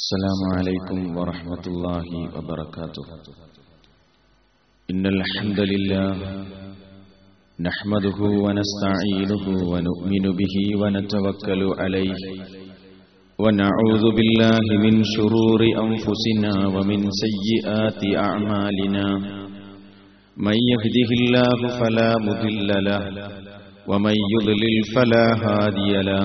السلام عليكم ورحمة الله وبركاته. إن الحمد لله نحمده ونستعينه ونؤمن به ونتوكل عليه. ونعوذ بالله من شرور أنفسنا ومن سيئات أعمالنا. من يهده الله فلا مضل له ومن يضلل فلا هادي له.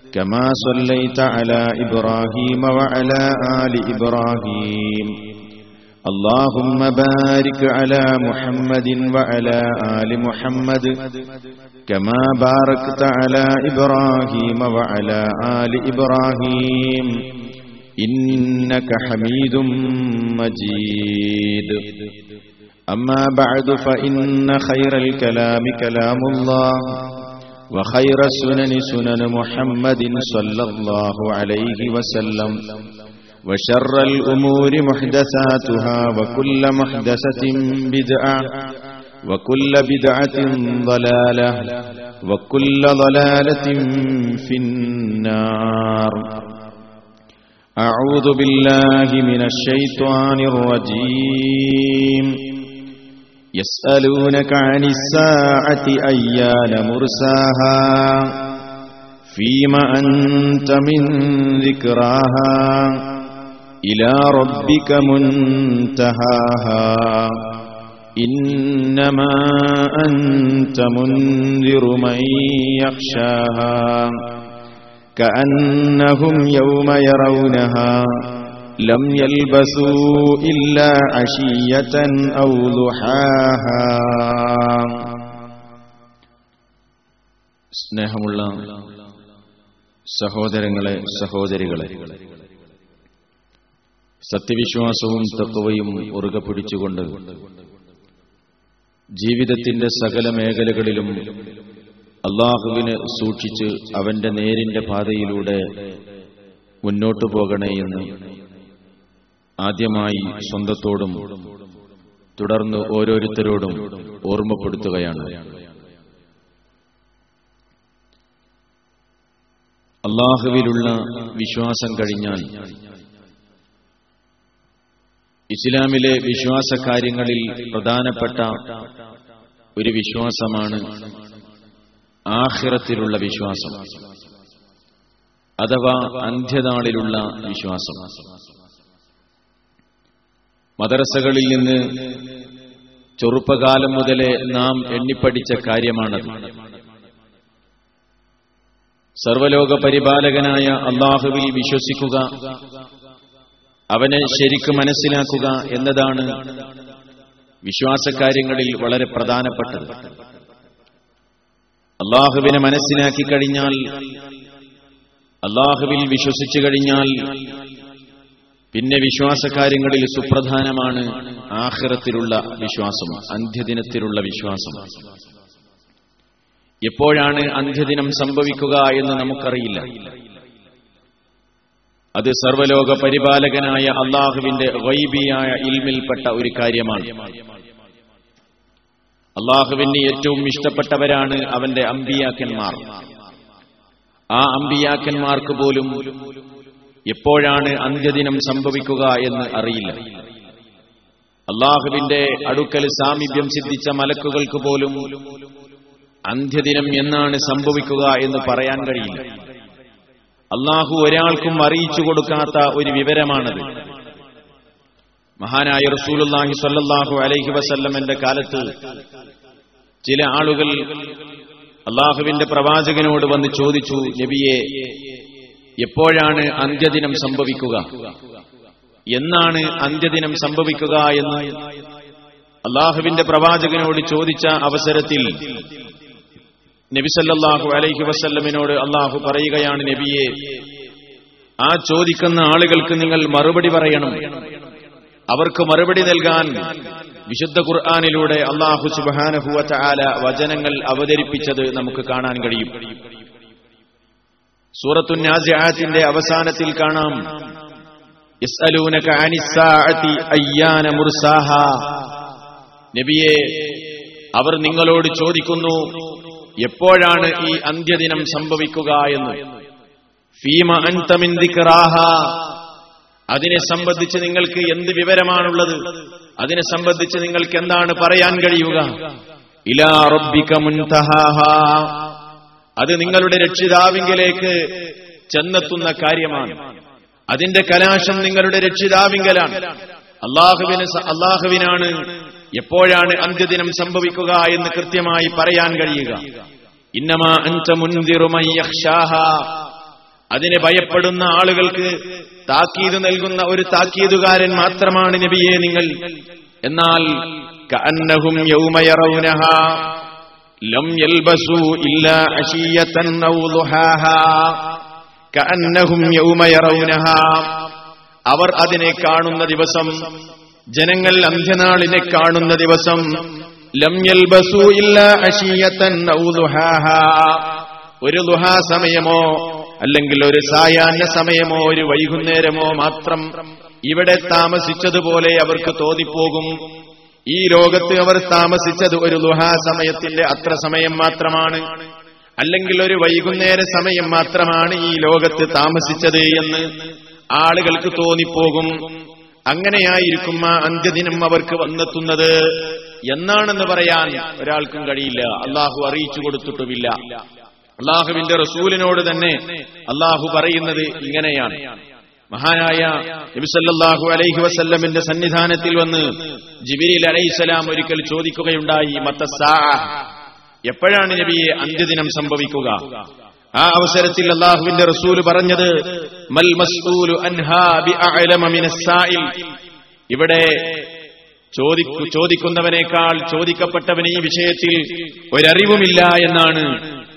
كما صليت على إبراهيم وعلى آل إبراهيم اللهم بارك على محمد وعلى آل محمد كما باركت على إبراهيم وعلى آل إبراهيم إنك حميد مجيد أما بعد فإن خير الكلام كلام الله وخير السنن سنن محمد صلى الله عليه وسلم. وشر الأمور محدثاتها وكل محدثة بدعة وكل بدعة ضلالة وكل ضلالة في النار. أعوذ بالله من الشيطان الرجيم. يسألونك عن الساعة أيان مرساها فيما أنت من ذكراها إلى ربك منتهاها إنما أنت منذر من يخشاها كأنهم يوم يرونها لم يلبثوا إلا عشية أو ضحاها സ്നേഹമുള്ള സഹോദരങ്ങളെ സഹോദരികളെ സത്യവിശ്വാസവും തത്വയും ഉറുകെ പിടിച്ചുകൊണ്ട് ജീവിതത്തിന്റെ സകല മേഖലകളിലും അള്ളാഹുവിന് സൂക്ഷിച്ച് അവന്റെ നേരിന്റെ പാതയിലൂടെ മുന്നോട്ടു പോകണേ എന്ന് ആദ്യമായി സ്വന്തത്തോടും തുടർന്ന് ഓരോരുത്തരോടും ഓർമ്മപ്പെടുത്തുകയാണ്. അള്ളാഹുവിലുള്ള വിശ്വാസം കഴിഞ്ഞാൽ ഇസ്ലാമിലെ വിശ്വാസ കാര്യങ്ങളിൽ പ്രധാനപ്പെട്ട ഒരു വിശ്വാസമാണ് ആഹിറത്തിലുള്ള വിശ്വാസം അഥവാ അന്ത്യനാളിലുള്ള വിശ്വാസം. മദ്രസകളിൽ നിന്ന് ചെറുപ്പകാലം മുതലേ നാം എണ്ണിപ്പടിച്ച കാര്യമാണ് സർവലോക പരിപാലകനായ അള്ളാഹുവിൽ വിശ്വസിക്കുക അവനെ ശരിക്കും മനസ്സിലാക്കുക എന്നതാണ് വിശ്വാസകാര്യങ്ങളിൽ വളരെ പ്രധാനപ്പെട്ടത്. അള്ളാഹുവിനെ മനസ്സിലാക്കി കഴിഞ്ഞാൽ അള്ളാഹുവിൽ വിശ്വസിച്ചു കഴിഞ്ഞാൽ പിന്നെ വിശ്വാസകാര്യങ്ങളിൽ സുപ്രധാനമാണ് ആഹ്റത്തിലുള്ള വിശ്വാസം അന്ത്യദിനത്തിലുള്ള വിശ്വാസം. എപ്പോഴാണ് അന്ത്യദിനം സംഭവിക്കുക എന്ന് നമുക്കറിയില്ല. അത് സർവലോക പരിപാലകനായ അള്ളാഹുവിന്റെ വൈബിയായ ഇൽമിൽപ്പെട്ട ഒരു കാര്യമാണ്. അള്ളാഹുവിന് ഏറ്റവും ഇഷ്ടപ്പെട്ടവരാണ് അവന്റെ അമ്പിയാക്കന്മാർ. ആ അമ്പിയാക്കന്മാർക്ക് പോലും എപ്പോഴാണ് അന്ത്യദിനം സംഭവിക്കുക എന്ന് അറിയില്ല. അള്ളാഹുവിന്റെ അടുക്കൽ സാമീപ്യം സിദ്ധിച്ച മലക്കുകൾക്ക് പോലും അന്ത്യദിനം എന്നാണ് സംഭവിക്കുക എന്ന് പറയാൻ കഴിയില്ല. അള്ളാഹു ഒരാൾക്കും അറിയിച്ചു കൊടുക്കാത്ത ഒരു വിവരമാണത്. മഹാനായ റസൂലുല്ലാഹി സല്ലാഹു അലൈഹി വസല്ലമന്റെ കാലത്ത് ചില ആളുകൾ അള്ളാഹുവിന്റെ പ്രവാചകനോട് വന്ന് ചോദിച്ചു നബിയെ എപ്പോഴാണ് അന്ത്യദിനം സംഭവിക്കുക? എന്നാണ് അന്ത്യദിനം സംഭവിക്കുക എന്ന് അള്ളാഹുവിന്റെ പ്രവാചകനോട് ചോദിച്ച അവസരത്തിൽ നബിസല്ലാഹു അലൈഹി വസല്ലമിനോട് അള്ളാഹു പറയുകയാണ് നബിയെ ആ ചോദിക്കുന്ന ആളുകൾക്ക് നിങ്ങൾ മറുപടി പറയണം. അവർക്ക് മറുപടി നൽകാൻ വിശുദ്ധ ഖുർആാനിലൂടെ അള്ളാഹു സുബാനഹുവ ചാല വചനങ്ങൾ അവതരിപ്പിച്ചത് നമുക്ക് കാണാൻ കഴിയും. സൂറത്തുന്യാസിന്റെ അവസാനത്തിൽ കാണാം. നബിയെ അവർ നിങ്ങളോട് ചോദിക്കുന്നു എപ്പോഴാണ് ഈ അന്ത്യദിനം സംഭവിക്കുക എന്ന്? ഫീമ അൻതമിൻ ദിക്റാഹ. അതിനെ സംബന്ധിച്ച് നിങ്ങൾക്ക് എന്ത് വിവരമാണുള്ളത്? അതിനെ സംബന്ധിച്ച് നിങ്ങൾക്ക് എന്താണ് പറയാൻ കഴിയുക? ഇലാ റബ്ബിക മുൻതഹാഹ. അത് നിങ്ങളുടെ രക്ഷിതാവിങ്കലേക്ക് ചെന്നെത്തുന്ന കാര്യമാണ്. അതിന്റെ കലാശം നിങ്ങളുടെ രക്ഷിതാവിങ്കലാണ്. അള്ളാഹുവിന് അള്ളാഹുവിനാണ് എപ്പോഴാണ് അന്ത്യദിനം സംഭവിക്കുക എന്ന് കൃത്യമായി പറയാൻ കഴിയുക. ഇന്നമാ മൻ അതിനെ ഭയപ്പെടുന്ന ആളുകൾക്ക് താക്കീത് നൽകുന്ന ഒരു താക്കീതുകാരൻ മാത്രമാണ് നബിയെ നിങ്ങൾ. എന്നാൽ ലം ഇല്ലാ അശിയതൻ കഅന്നഹും യൗമ യറൗനഹാ അവർ അതിനെ കാണുന്ന ദിവസം ജനങ്ങൾ അന്ത്യനാളിനെ കാണുന്ന ദിവസം ലം യൽബസു ഇല്ലാ അശിയതൻ ഔ ഒരു ദുഹാ സമയമോ അല്ലെങ്കിൽ ഒരു സായാഹ്ന സമയമോ ഒരു വൈകുന്നേരമോ മാത്രം ഇവിടെ താമസിച്ചതുപോലെ അവർക്ക് തോന്നിപ്പോകും. ഈ ലോകത്ത് അവർ താമസിച്ചത് ഒരു ദുഹാ സമയത്തിന്റെ അത്ര സമയം മാത്രമാണ്. അല്ലെങ്കിൽ ഒരു വൈകുന്നേര സമയം മാത്രമാണ് ഈ ലോകത്ത് താമസിച്ചത് എന്ന് ആളുകൾക്ക് തോന്നിപ്പോകും. അങ്ങനെയായിരിക്കും ആ അന്ത്യദിനം അവർക്ക് വന്നെത്തുന്നത്. എന്നാണെന്ന് പറയാൻ ഒരാൾക്കും കഴിയില്ല. അള്ളാഹു അറിയിച്ചു കൊടുത്തിട്ടുമില്ല. അള്ളാഹുവിന്റെ റസൂലിനോട് തന്നെ അള്ളാഹു പറയുന്നത് ഇങ്ങനെയാണ്. മഹാനായ നബിസല്ലാഹു അലൈഹി വസല്ലമിന്റെ സന്നിധാനത്തിൽ വന്ന് ജിബിരിൽ അലൈഹിസ്സലാം ഒരിക്കൽ ചോദിക്കുകയുണ്ടായി എപ്പോഴാണ് നബിയെ അന്ത്യദിനം സംഭവിക്കുക? ആ അവസരത്തിൽ അള്ളാഹുവിന്റെ റസൂൽ പറഞ്ഞത് മൽ മസ്ഊലു അൻഹാ ബിഅഅലമ മിനസ്സായിൽ ഇവിടെ ചോദിക്കുന്നവനേക്കാൾ ചോദിക്കപ്പെട്ടവന് ഈ വിഷയത്തിൽ ഒരറിവുമില്ല എന്നാണ്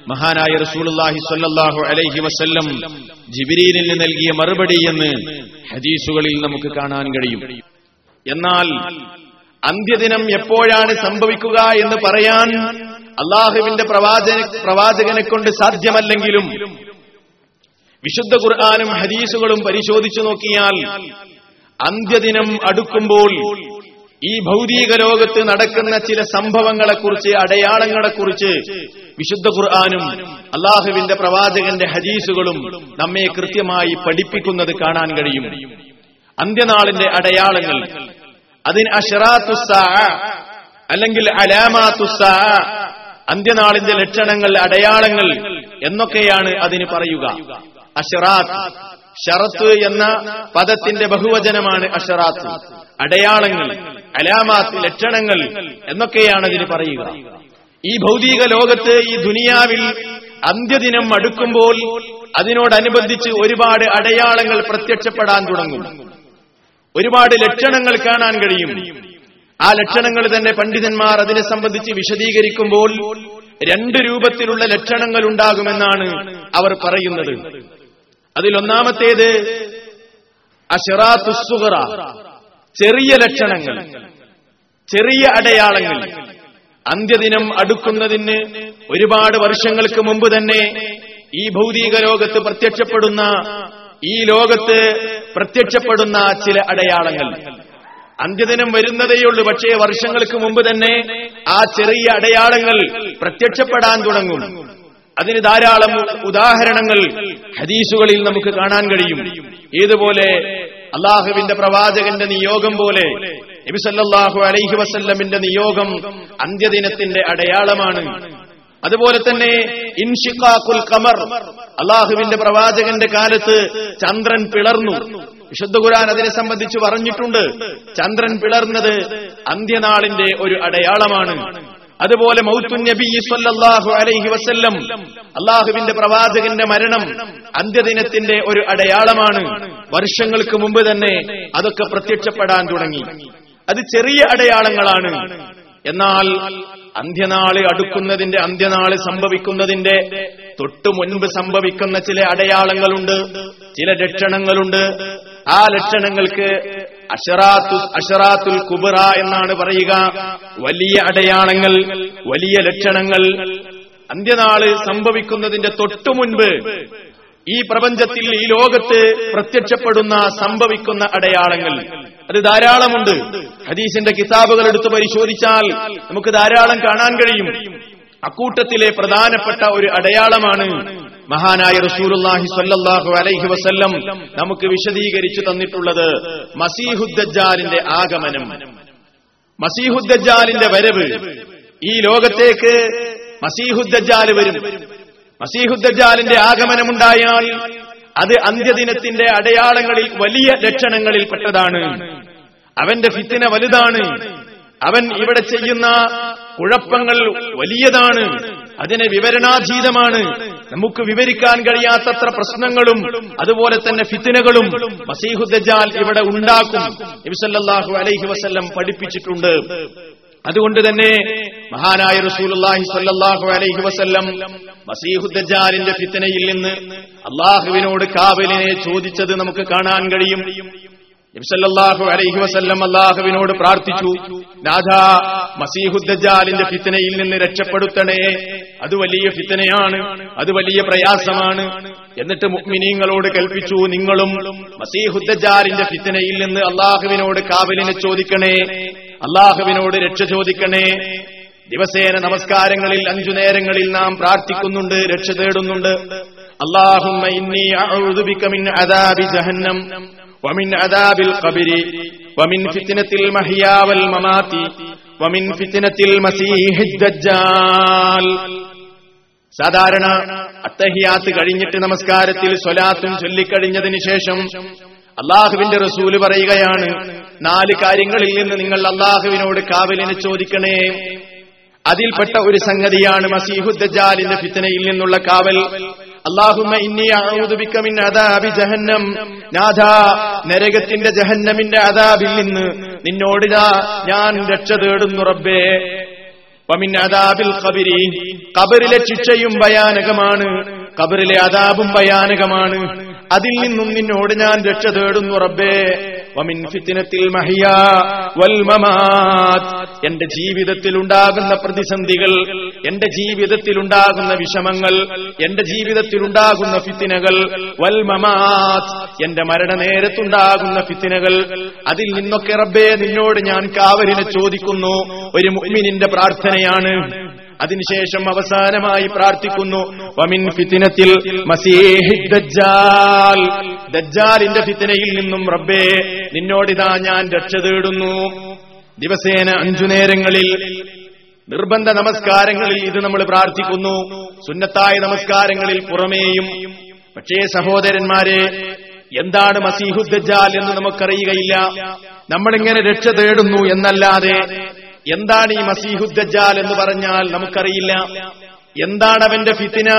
മഹാനായ റസൂലുള്ളാഹി സ്വല്ലല്ലാഹു അലൈഹി വസല്ലം ജിബിരീലിന് നൽകിയ മറുപടി എന്ന് ഹദീസുകളിൽ നമുക്ക് കാണാൻ കഴിയും. എന്നാൽ അന്ത്യദിനം എപ്പോഴാണ് സംഭവിക്കുക എന്ന് പറയാൻ അള്ളാഹുവിന്റെ പ്രവാചക പ്രവാചകനെ കൊണ്ട് സാധ്യമല്ലെങ്കിലും വിശുദ്ധ ഖുർആാനും ഹദീസുകളും പരിശോധിച്ചു നോക്കിയാൽ അന്ത്യദിനം അടുക്കുമ്പോൾ ഈ ഭൗതിക ലോകത്ത് നടക്കുന്ന ചില സംഭവങ്ങളെക്കുറിച്ച് അടയാളങ്ങളെക്കുറിച്ച് വിശുദ്ധ ഖുർആാനും അള്ളാഹുവിന്റെ പ്രവാചകന്റെ ഹദീസുകളും നമ്മെ കൃത്യമായി പഠിപ്പിക്കുന്നത് കാണാൻ കഴിയും. അന്ത്യനാളിന്റെ അടയാളങ്ങൾ. അതിന് അഷറാത്തുസാ അല്ലെങ്കിൽ അലാമാത്തുസാ അന്ത്യനാളിന്റെ ലക്ഷണങ്ങൾ അടയാളങ്ങൾ എന്നൊക്കെയാണ് അതിന് പറയുക. അഷറാത്ത് ഷറത്ത് എന്ന പദത്തിന്റെ ബഹുവചനമാണ് അഷറാത്ത്. അടയാളങ്ങൾ. അലാമാത്ത് ലക്ഷണങ്ങൾ എന്നൊക്കെയാണ് അതിന് പറയുക. ഈ ഭൗതിക ലോകത്ത് ഈ ദുനിയാവിൽ അന്ത്യദിനം അടുക്കുമ്പോൾ അതിനോടനുബന്ധിച്ച് ഒരുപാട് അടയാളങ്ങൾ പ്രത്യക്ഷപ്പെടാൻ തുടങ്ങും. ഒരുപാട് ലക്ഷണങ്ങൾ കാണാൻ കഴിയും. ആ ലക്ഷണങ്ങൾ തന്നെ പണ്ഡിതന്മാർ അതിനെ സംബന്ധിച്ച് വിശദീകരിക്കുമ്പോൾ രണ്ട് രൂപത്തിലുള്ള ലക്ഷണങ്ങൾ ഉണ്ടാകുമെന്നാണ് അവർ പറയുന്നത്. അതിലൊന്നാമത്തേത് അഷറാത്തുസുഹറ ചെറിയ ലക്ഷണങ്ങൾ ചെറിയ അടയാളങ്ങൾ. അന്ത്യദിനം അടുക്കുന്നതിന് ഒരുപാട് വർഷങ്ങൾക്ക് മുമ്പ് തന്നെ ഈ ഭൗതിക ലോകത്ത് പ്രത്യക്ഷപ്പെടുന്ന ഈ ലോകത്ത് പ്രത്യക്ഷപ്പെടുന്ന ചില അടയാളങ്ങൾ. അന്ത്യദിനം വരുന്നതേയുള്ളൂ പക്ഷേ വർഷങ്ങൾക്ക് മുമ്പ് തന്നെ ആ ചെറിയ അടയാളങ്ങൾ പ്രത്യക്ഷപ്പെടാൻ തുടങ്ങും. അതിന് ധാരാളം ഉദാഹരണങ്ങൾ ഹദീസുകളിൽ നമുക്ക് കാണാൻ കഴിയും. ഏതുപോലെ അള്ളാഹുവിന്റെ പ്രവാചകന്റെ നിയോഗം പോലെ നബിസല്ലാഹു അലൈഹി വസല്ലമിന്റെ നിയോഗം അന്ത്യദിനത്തിന്റെ അടയാളമാണ്. അതുപോലെ തന്നെ ഇൻഷിഖാഖുൽ കമർ അള്ളാഹുവിന്റെ പ്രവാചകന്റെ കാലത്ത് ചന്ദ്രൻ പിളർന്നു. വിശുദ്ധ ഖുരാൻ അതിനെ സംബന്ധിച്ച് പറഞ്ഞിട്ടുണ്ട്. ചന്ദ്രൻ പിളർന്നത് അന്ത്യനാളിന്റെ ഒരു അടയാളമാണ്. അതുപോലെ മൗത്തു നബി സല്ലല്ലാഹു അലൈഹി വസല്ലം അള്ളാഹുവിന്റെ പ്രവാചകന്റെ മരണം അന്ത്യദിനത്തിന്റെ ഒരു അടയാളമാണ്. വർഷങ്ങൾക്ക് മുമ്പ് തന്നെ അതൊക്കെ പ്രത്യക്ഷപ്പെടാൻ തുടങ്ങി. അത് ചെറിയ അടയാളങ്ങളാണ്. എന്നാൽ അന്ത്യനാൾ അടുക്കുന്നതിന്റെ അന്ത്യനാൾ സംഭവിക്കുന്നതിന്റെ തൊട്ടു മുൻപ് സംഭവിക്കുന്ന ചില അടയാളങ്ങളുണ്ട് ചില ലക്ഷണങ്ങളുണ്ട്. ആ ലക്ഷണങ്ങൾക്ക് അഷറാത്തു അഷറാത്തുൽ കുബറ എന്നാണ് പറയുക. വലിയ അടയാളങ്ങൾ വലിയ ലക്ഷണങ്ങൾ അന്ത്യനാൾ സംഭവിക്കുന്നതിന്റെ തൊട്ടു മുൻപ് ഈ പ്രപഞ്ചത്തിൽ ഈ ലോകത്ത് പ്രത്യക്ഷപ്പെടുന്ന സംഭവിക്കുന്ന അടയാളങ്ങൾ. അത് ധാരാളമുണ്ട്. ഹദീസിന്റെ കിതാബുകൾ എടുത്തു പരിശോധിച്ചാൽ നമുക്ക് ധാരാളം കാണാൻ കഴിയും. അക്കൂട്ടത്തിലെ പ്രധാനപ്പെട്ട ഒരു അടയാളമാണ് മഹാനായ റസൂലുള്ളാഹി സ്വല്ലല്ലാഹു അലൈഹി വസല്ലം നമുക്ക് വിശദീകരിച്ചു തന്നിട്ടുള്ളത് മസീഹുദ്ദജാലിന്റെ ആഗമനം. മസീഹുദ്ദജാലിന്റെ വരവ്. ഈ ലോകത്തേക്ക് മസീഹുദ്ദജാൽ വരും. മസീഹുദ്ദജാലിന്റെ ആഗമനമുണ്ടായാൽ അത് അന്ത്യദിനത്തിന്റെ അടയാളങ്ങളിൽ വലിയ ലക്ഷണങ്ങളിൽ പെട്ടതാണ് അവന്റെ ഫിത്തിന വലുതാണ്. അവൻ ഇവിടെ ചെയ്യുന്ന കുഴപ്പങ്ങൾ വലിയതാണ്. അതിന് വിവരണാതീതമാണ്. നമുക്ക് വിവരിക്കാൻ കഴിയാത്തത്ര പ്രശ്നങ്ങളും അതുപോലെ തന്നെ ഫിത്തിനകളും മസീഹുദ്ജാൽ ഇവിടെ ഉണ്ടാക്കും. നബിസല്ലാഹു അലൈഹി വസ്ല്ലം പഠിപ്പിച്ചിട്ടുണ്ട്. അതുകൊണ്ട് തന്നെ മഹാനായ റസൂലുള്ളാഹി സ്വല്ലല്ലാഹു അലൈഹി വസല്ലം മസീഹുദ്ദജാലിന്റെ ഫിത്തനയിൽ നിന്ന് അള്ളാഹുവിനോട് കാവലിനെ ചോദിച്ചത് നമുക്ക് കാണാൻ കഴിയും. നബിസല്ലാഹു അലൈഹി വസല്ലം അള്ളാഹുവിനോട് പ്രാർത്ഥിച്ചു. നാഥ മസീഹുദ്ദജാലിന്റെ ഫിത്തനയിൽ നിന്ന് രക്ഷപ്പെടുത്തണേ. അത് വലിയ ഫിത്തനയാണ് അത് വലിയ പ്രയാസമാണ്. എന്നിട്ട് മുഅ്മിനീങ്ങളോട് കൽപ്പിച്ചു നിങ്ങളും മസീഹുദ്ദജാലിന്റെ ഫിത്തനയിൽ നിന്ന് അള്ളാഹുവിനോട് കാവലിനെ ചോദിക്കണേ. അള്ളാഹുവിനോട് രക്ഷ ചോദിക്കണേ. ദിവസേന നമസ്കാരങ്ങളിൽ അഞ്ചു നേരങ്ങളിൽ നാം പ്രാർത്ഥിക്കുന്നുണ്ട് രക്ഷ തേടുന്നുണ്ട്. അള്ളാഹുമ്മ വമിൻ അദാബിൽ കബിരി വമിൻ ഫിത്തിനത്തിൽ മഹിയാവൽ മമാത്തി വമിൻ ഫിത്തിനത്തിൽ ദജ്ജാൽ സാധാരണ അത്തഹിയാത്ത് കഴിഞ്ഞിട്ട് നമസ്കാരത്തിൽ സ്വലാത്തും ചൊല്ലിക്കഴിഞ്ഞതിന് ശേഷം അള്ളാഹുവിന്റെ റസൂൽ പറയുകയാണ് നാല് കാര്യങ്ങളിൽ നിന്ന് നിങ്ങൾ അള്ളാഹുവിനോട് കാവലിനെ ചോദിക്കണേ. അതിൽപ്പെട്ട ഒരു സംഗതിയാണ് മസീഹുദ്ദജാലിന്റെ ഫിത്തനയിൽ നിന്നുള്ള കാവൽ. ജഹന്നം. നരകത്തിന്റെ ജഹന്നമിന്റെ അതാബിൽ നിന്ന് നിന്നോട് ഞാൻ രക്ഷ തേടുന്നു റബ്ബേ. വമിൻ അദാബിൽ ഖബരി. ഖബറിലെ ശിക്ഷയും ഭയാനകമാണ്. കബറിലെ അതാബും ഭയാനകമാണ്. അതിൽ നിന്നും നിന്നോട് ഞാൻ രക്ഷ തേടുന്നു റബ്ബേ. എന്റെ ജീവിതത്തിൽ ഉണ്ടാകുന്ന പ്രതിസന്ധികൾ എന്റെ ജീവിതത്തിൽ ഉണ്ടാകുന്ന വിഷമങ്ങൾ എന്റെ ജീവിതത്തിൽ ഉണ്ടാകുന്ന ഫിത്തിനകൾ വൽമമാത് എന്റെ മരണനേരത്തുണ്ടാകുന്ന ഫിത്തിനകൾ അതിൽ നിന്നൊക്കെ റബ്ബേ നിന്നോട് ഞാൻ കാവലിനെ ചോദിക്കുന്നു. ഒരു മുഅ്മിനിന്റെ പ്രാർത്ഥനയാണ്. അതിനുശേഷം അവസാനമായി പ്രാർത്ഥിക്കുന്നു. വമിൻ ഫിത്തിനത്തിൽ ദജ്ജാലിന്റെ ഫിത്തിനയിൽ നിന്നും റബ്ബേ നിന്നോടിതാ ഞാൻ രക്ഷ തേടുന്നു. ദിവസേന അഞ്ചു നേരങ്ങളിൽ നിർബന്ധ നമസ്കാരങ്ങളിൽ ഇത് നമ്മൾ പ്രാർത്ഥിക്കുന്നു. സുന്നത്തായ നമസ്കാരങ്ങളിൽ പുറമേയും. പക്ഷേ സഹോദരന്മാരെ എന്താണ് മസീഹുദ്ദജാൽ എന്ന് നമുക്കറിയുകയില്ല. നമ്മളിങ്ങനെ രക്ഷ തേടുന്നു എന്നല്ലാതെ എന്താണ് ഈ മസീഹുദ്ദജാൽ എന്ന് പറഞ്ഞാൽ നമുക്കറിയില്ല. എന്താണ് അവന്റെ ഫിത്തിന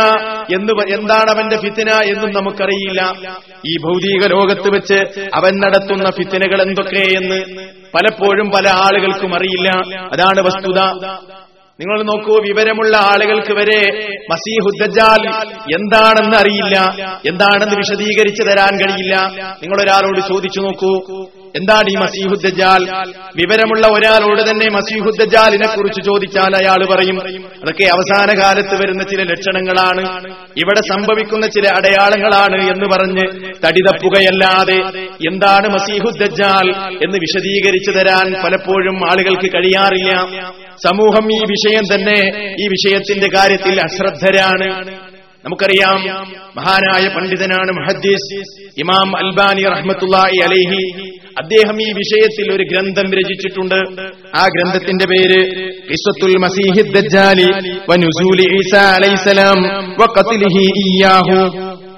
എന്ന് എന്താണ് അവന്റെ ഫിത്തിന എന്നും നമുക്കറിയില്ല. ഈ ഭൗതിക ലോകത്ത് വെച്ച് അവൻ നടത്തുന്ന ഫിത്തിനകൾ എന്തൊക്കെയെന്ന് പലപ്പോഴും പല ആളുകൾക്കും അറിയില്ല. അതാണ് വസ്തുത. നിങ്ങൾ നോക്കൂ വിവരമുള്ള ആളുകൾക്ക് വരെ മസീഹുദ്ദജാൽ എന്താണെന്ന് അറിയില്ല. എന്താണെന്ന് വിശദീകരിച്ചു തരാൻ കഴിയില്ല. നിങ്ങളൊരാളോട് ചോദിച്ചു നോക്കൂ. എന്താണ് ഈ മസീഹുദ്ദജാൽ? വിവരമുള്ള ഒരാളോട് തന്നെ മസീഹുദ്ദജാലിനെ കുറിച്ച് ചോദിച്ചാൽ അയാൾ പറയും. അതൊക്കെ അവസാന കാലത്ത് വരുന്ന ചില ലക്ഷണങ്ങളാണ്. ഇവിടെ സംഭവിക്കുന്ന ചില അടയാളങ്ങളാണ് എന്ന് പറഞ്ഞ് തടിതപ്പുകയല്ലാതെ എന്താണ് മസീഹുദ്ദജാൽ എന്ന് വിശദീകരിച്ചു തരാൻ പലപ്പോഴും ആളുകൾക്ക് കഴിയാറില്ല. സമൂഹം ഈ വിഷയം തന്നെ ഈ വിഷയത്തിന്റെ കാര്യത്തിൽ അശ്രദ്ധരാണ്. നമുക്കറിയാം മഹാനായ പണ്ഡിതനാണ് മഹദ്ദീസ് ഇമാം അൽബാനി റഹ്മത്തുള്ളാഹി അലൈഹി. അദ്ദേഹം ഈ വിഷയത്തിൽ ഒരു ഗ്രന്ഥം രചിച്ചിട്ടുണ്ട്. ആ ഗ്രന്ഥത്തിന്റെ പേര് ദജ്ജാലി ഇയ്യാഹു.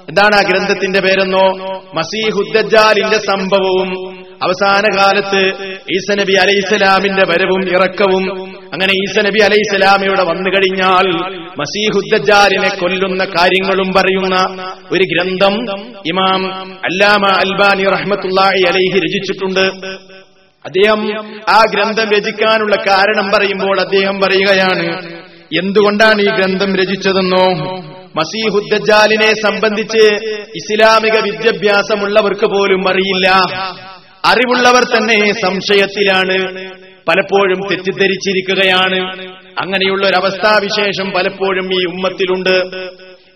എന്താണ് ആ ഗ്രന്ഥത്തിന്റെ പേരെന്നോ? മസീഹുദ്ദജാലിന്റെ സംഭവവും അവസാന കാലത്ത് ഈസ നബി അലൈഹിസ്സലാമിന്റെ വരവും ഇറക്കവും അങ്ങനെ ഈസ നബി അലൈഹിസ്സലാമിയുടെ വന്നു കഴിഞ്ഞാൽ മസീഹുദ്ദജാലിനെ കൊല്ലുന്ന കാര്യങ്ങളും പറയുന്ന ഒരു ഗ്രന്ഥം ഇമാം അല്ലാമ അൽബാനി റഹ്മത്തുള്ളാഹി അലൈഹി രചിച്ചിട്ടുണ്ട്. അദ്ദേഹം ആ ഗ്രന്ഥം രചിക്കാനുള്ള കാരണം പറയുമ്പോൾ അദ്ദേഹം പറയുകയാണ് എന്തുകൊണ്ടാണ് ഈ ഗ്രന്ഥം രചിച്ചതെന്നോ? മസീഹുദ്ദജാലിനെ സംബന്ധിച്ച് ഇസ്ലാമിക വിദ്യാഭ്യാസമുള്ളവർക്ക് പോലും അറിയില്ല. അറിവുള്ളവർ തന്നെ സംശയത്തിലാണ്. പലപ്പോഴും തെറ്റിദ്ധരിച്ചിരിക്കുകയാണ്. അങ്ങനെയുള്ള ഒരു അവസ്ഥാവിശേഷം പലപ്പോഴും ഈ ഉമ്മത്തിലുണ്ട്.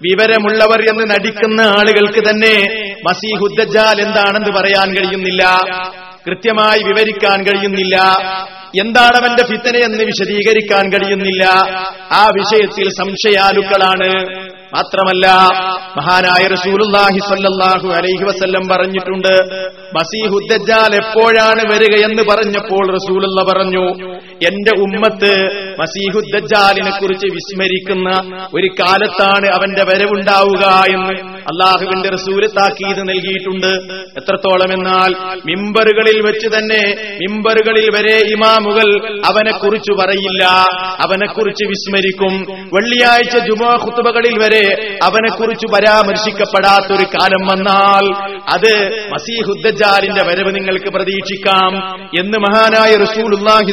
വിവരമുള്ളവർ എന്ന് നടിക്കുന്ന ആളുകൾക്ക് തന്നെ മസീഹുദ്ദജാൽ എന്താണെന്ന് പറയാൻ കഴിയുന്നില്ല. കൃത്യമായി വിവരിക്കാൻ കഴിയുന്നില്ല. എന്താണ് അവന്റെ ഫിത്തനെ എന്ന് വിശദീകരിക്കാൻ കഴിയുന്നില്ല. ആ വിഷയത്തിൽ സംശയാലുക്കളാണ്. മാത്രമല്ല മഹാനായ റസൂലുല്ലാഹി സല്ലല്ലാഹു അലൈഹി വസല്ലം പറഞ്ഞിട്ടുണ്ട് മസീഹുദ്ദജാൽ എപ്പോഴാണ് വരികയെന്ന് പറഞ്ഞപ്പോൾ റസൂലുള്ള പറഞ്ഞു എന്റെ ഉമ്മത്ത് മസീഹുദ്ദജാലിനെ കുറിച്ച് വിസ്മരിക്കുന്ന ഒരു കാലത്താണ് അവന്റെ വരവുണ്ടാവുക എന്ന് അള്ളാഹുവിന്റെ റസൂൽ താക്കീത് നൽകിയിട്ടുണ്ട്. എത്രത്തോളം എന്നാൽ മിമ്പറുകളിൽ വെച്ച് തന്നെ മിമ്പറുകളിൽ വരെ ഇമാമുകൾ അവനെ കുറിച്ച് പറയില്ല അവനെ കുറിച്ച് വിസ്മരിക്കും. വെള്ളിയാഴ്ച ജുമാ ഹുത്തുബകളിൽ വരെ അവനെ കുറിച്ച് പരാമർശിക്കപ്പെടാത്തൊരു കാലം വന്നാൽ അത് മസീഹുദ്ദജാലിന്റെ വരവ് നിങ്ങൾക്ക് പ്രതീക്ഷിക്കാം എന്ന് മഹാനായ റസൂലുള്ളാഹി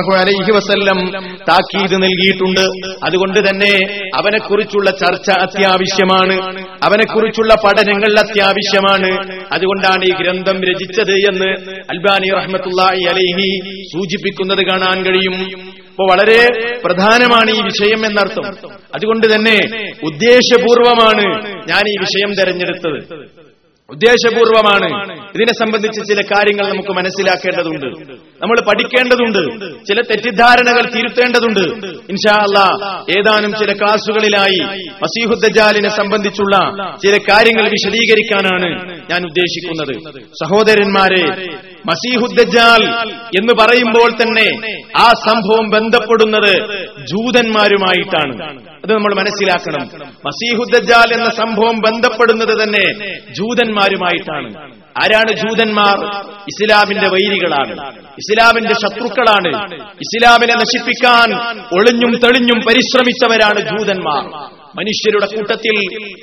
സ്വല്ലല്ലാഹു അലൈഹി വസല്ലം താക്കീത് നൽകിയിട്ടുണ്ട്. അതുകൊണ്ട് തന്നെ അവനെക്കുറിച്ചുള്ള ചർച്ച അത്യാവശ്യമാണ്. അവനെക്കുറിച്ചുള്ള പഠനങ്ങൾ അത്യാവശ്യമാണ്. അതുകൊണ്ടാണ് ഈ ഗ്രന്ഥം രചിച്ചത് എന്ന് അൽബാനി റഹ്മത്തുള്ളാഹി അലൈഹി സൂചിപ്പിക്കുന്നത് കാണാൻ കഴിയും. അപ്പോ വളരെ പ്രധാനമാണ് ഈ വിഷയം എന്നർത്ഥം. അതുകൊണ്ട് തന്നെ ഉദ്ദേശപൂർവമാണ് ഞാൻ ഈ വിഷയം തെരഞ്ഞെടുത്തത്. ഉദ്ദേശപൂർവമാണ്. ഇതിനെ സംബന്ധിച്ച് ചില കാര്യങ്ങൾ നമുക്ക് മനസ്സിലാക്കേണ്ടതുണ്ട്. നമ്മൾ പഠിക്കേണ്ടതുണ്ട്. ചില തെറ്റിദ്ധാരണകൾ തിരുത്തേണ്ടതുണ്ട്. ഇൻഷാ അല്ല ഏതാനും ചില ക്ലാസുകളിലായി മസീഹുദ്ദജാലിനെ സംബന്ധിച്ചുള്ള ചില കാര്യങ്ങൾ വിശദീകരിക്കാനാണ് ഞാൻ ഉദ്ദേശിക്കുന്നത്. സഹോദരന്മാരെ മസീഹുദ്ദജാൽ എന്ന് പറയുമ്പോൾ തന്നെ ആ സംഭവം ബന്ധപ്പെടുന്നത് ജൂതന്മാരുമായിട്ടാണ്. അത് നമ്മൾ മനസ്സിലാക്കണം. മസീഹുദ്ദജാൽ എന്ന സംഭവം ബന്ധപ്പെടുന്നത് തന്നെ ജൂതന്മാരുമായിട്ടാണ്. ആരാണ് ജൂതന്മാർ? ഇസ്ലാമിന്റെ വൈരികളാണ്. ഇസ്ലാമിന്റെ ശത്രുക്കളാണ്. ഇസ്ലാമിനെ നശിപ്പിക്കാൻ ഒളിഞ്ഞും തെളിഞ്ഞും പരിശ്രമിച്ചവരാണ് ജൂതന്മാർ. മനുഷ്യരുടെ കൂട്ടത്തിൽ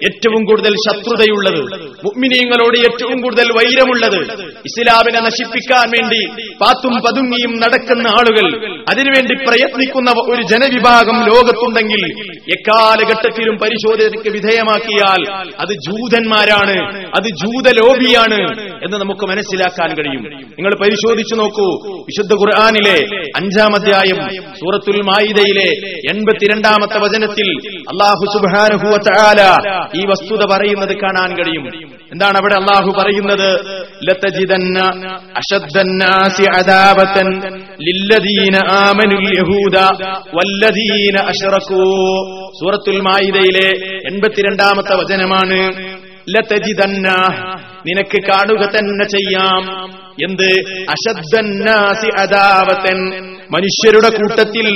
ഏറ്റവും കൂടുതൽ ശത്രുതയുള്ളത് മുഗ്മിനീങ്ങളോട് ഏറ്റവും കൂടുതൽ വൈരമുള്ളത് ഇസ്ലാമിനെ നശിപ്പിക്കാൻ വേണ്ടി പാത്തും പതുങ്ങിയും നടക്കുന്ന ആളുകൾ അതിനുവേണ്ടി പ്രയത്നിക്കുന്ന ഒരു ജനവിഭാഗം ലോകത്തുണ്ടെങ്കിൽ എക്കാലഘട്ടത്തിലും പരിശോധനയ്ക്ക് വിധേയമാക്കിയാൽ അത് ജൂതന്മാരാണ് അത് ജൂതലോബിയാണ് എന്ന് നമുക്ക് മനസ്സിലാക്കാൻ കഴിയും. നിങ്ങൾ പരിശോധിച്ചു നോക്കൂ. വിശുദ്ധ ഖുർആാനിലെ അഞ്ചാം അധ്യായം സൂറത്തുൽ മായിദയിലെ എൺപത്തിരണ്ടാമത്തെ വചനത്തിൽ അള്ളാഹു സുബാനുഹുവ ചാല ഈ വസ്തുത പറയുന്നത് കാണാൻ കഴിയും. എന്താണ് അവിടെ അള്ളാഹു പറയുന്നത്? സൂറത്തുൽ മായിദയിലെ എൺപത്തിരണ്ടാമത്തെ വചനമാണ് നിനക്ക് കാണുക തന്നെ ചെയ്യാം. എന്ത്? അശബ്ദന്നാസി അദാവത്തൻ. മനുഷ്യരുടെ കൂട്ടത്തിൽ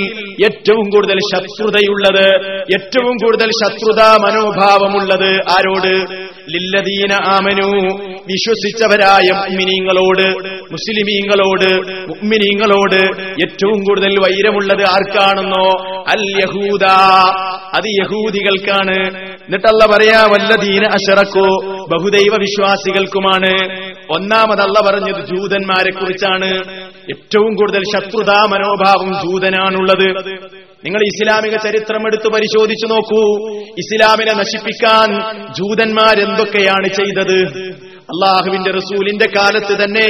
ഏറ്റവും കൂടുതൽ ശത്രുതയുള്ളത് ഏറ്റവും കൂടുതൽ ശത്രുതാ മനോഭാവമുള്ളത് ആരോട്? ലില്ലദീന ആമനു. വിശ്വസിച്ചവരായ മുഅ്മിനീങ്ങളോട് മുസ്ലിമീങ്ങളോട് മുഅ്മിനീങ്ങളോട് ഏറ്റവും കൂടുതൽ വൈരമുള്ളത് ആർക്കാണെന്നോ? അൽ യഹൂദ. അത് യഹൂദികൾക്കാണ്. എന്നിട്ടല്ല പറയാ വല്ലദീന അഷറക്കോ ബഹുദൈവ വിശ്വാസികൾക്കുമാണ് ഒന്നാമതല്ല പറഞ്ഞത് ജൂതന്മാരെ കുറിച്ചാണ് ഏറ്റവും കൂടുതൽ ശത്രുതാ മനോഭാവം ജൂതനാണുള്ളത്. നിങ്ങൾ ഇസ്ലാമിക ചരിത്രം എടുത്തു പരിശോധിച്ചു നോക്കൂ. ഇസ്ലാമിനെ നശിപ്പിക്കാൻ ജൂതന്മാരെന്തൊക്കെയാണ് ചെയ്തത്? അള്ളാഹുവിന്റെ റസൂലിന്റെ കാലത്ത് തന്നെ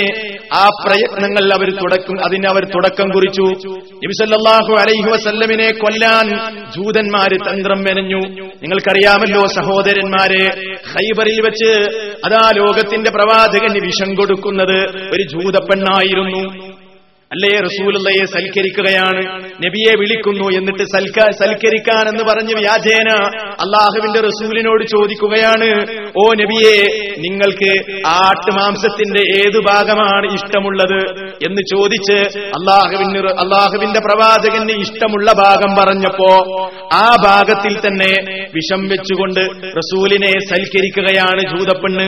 ആ പ്രയത്നങ്ങൾ അവർ തുടക്കം അതിന് അവർ തുടക്കം കുറിച്ചു. നബിസല്ലാഹു അലൈഹി വസല്ലമിനെ കൊല്ലാൻ ജൂതന്മാര് തന്ത്രം മെനഞ്ഞു. നിങ്ങൾക്കറിയാമല്ലോ സഹോദരന്മാരെ ഹൈബറിൽ വെച്ച് അതാ ലോകത്തിന്റെ പ്രവാചകന് വിഷം കൊടുക്കുന്നത് ഒരു ജൂതപ്പെണ്ണായിരുന്നു അല്ലേ റസൂലുള്ളയെ സൽക്കരിക്കുകയാണ്? നബിയെ വിളിക്കുന്നു എന്നിട്ട് സൽക്ക സൽക്കരിക്കാൻ എന്ന് പറഞ്ഞ് വ്യാജേന അള്ളാഹുവിന്റെ റസൂലിനോട് ചോദിക്കുകയാണ് ഓ നബിയെ നിങ്ങൾക്ക് ആട്ടുമാംസത്തിന്റെ ഏതു ഭാഗമാണ് ഇഷ്ടമുള്ളത്? എന്ന് ചോദിച്ച് അള്ളാഹുവിന് അള്ളാഹുവിന്റെ പ്രവാചകന് ഇഷ്ടമുള്ള ഭാഗം പറഞ്ഞപ്പോ ആ ഭാഗത്തിൽ തന്നെ വിഷം വെച്ചുകൊണ്ട് റസൂലിനെ സൽക്കരിക്കുകയാണ് ജൂതപ്പെണ്ണ്.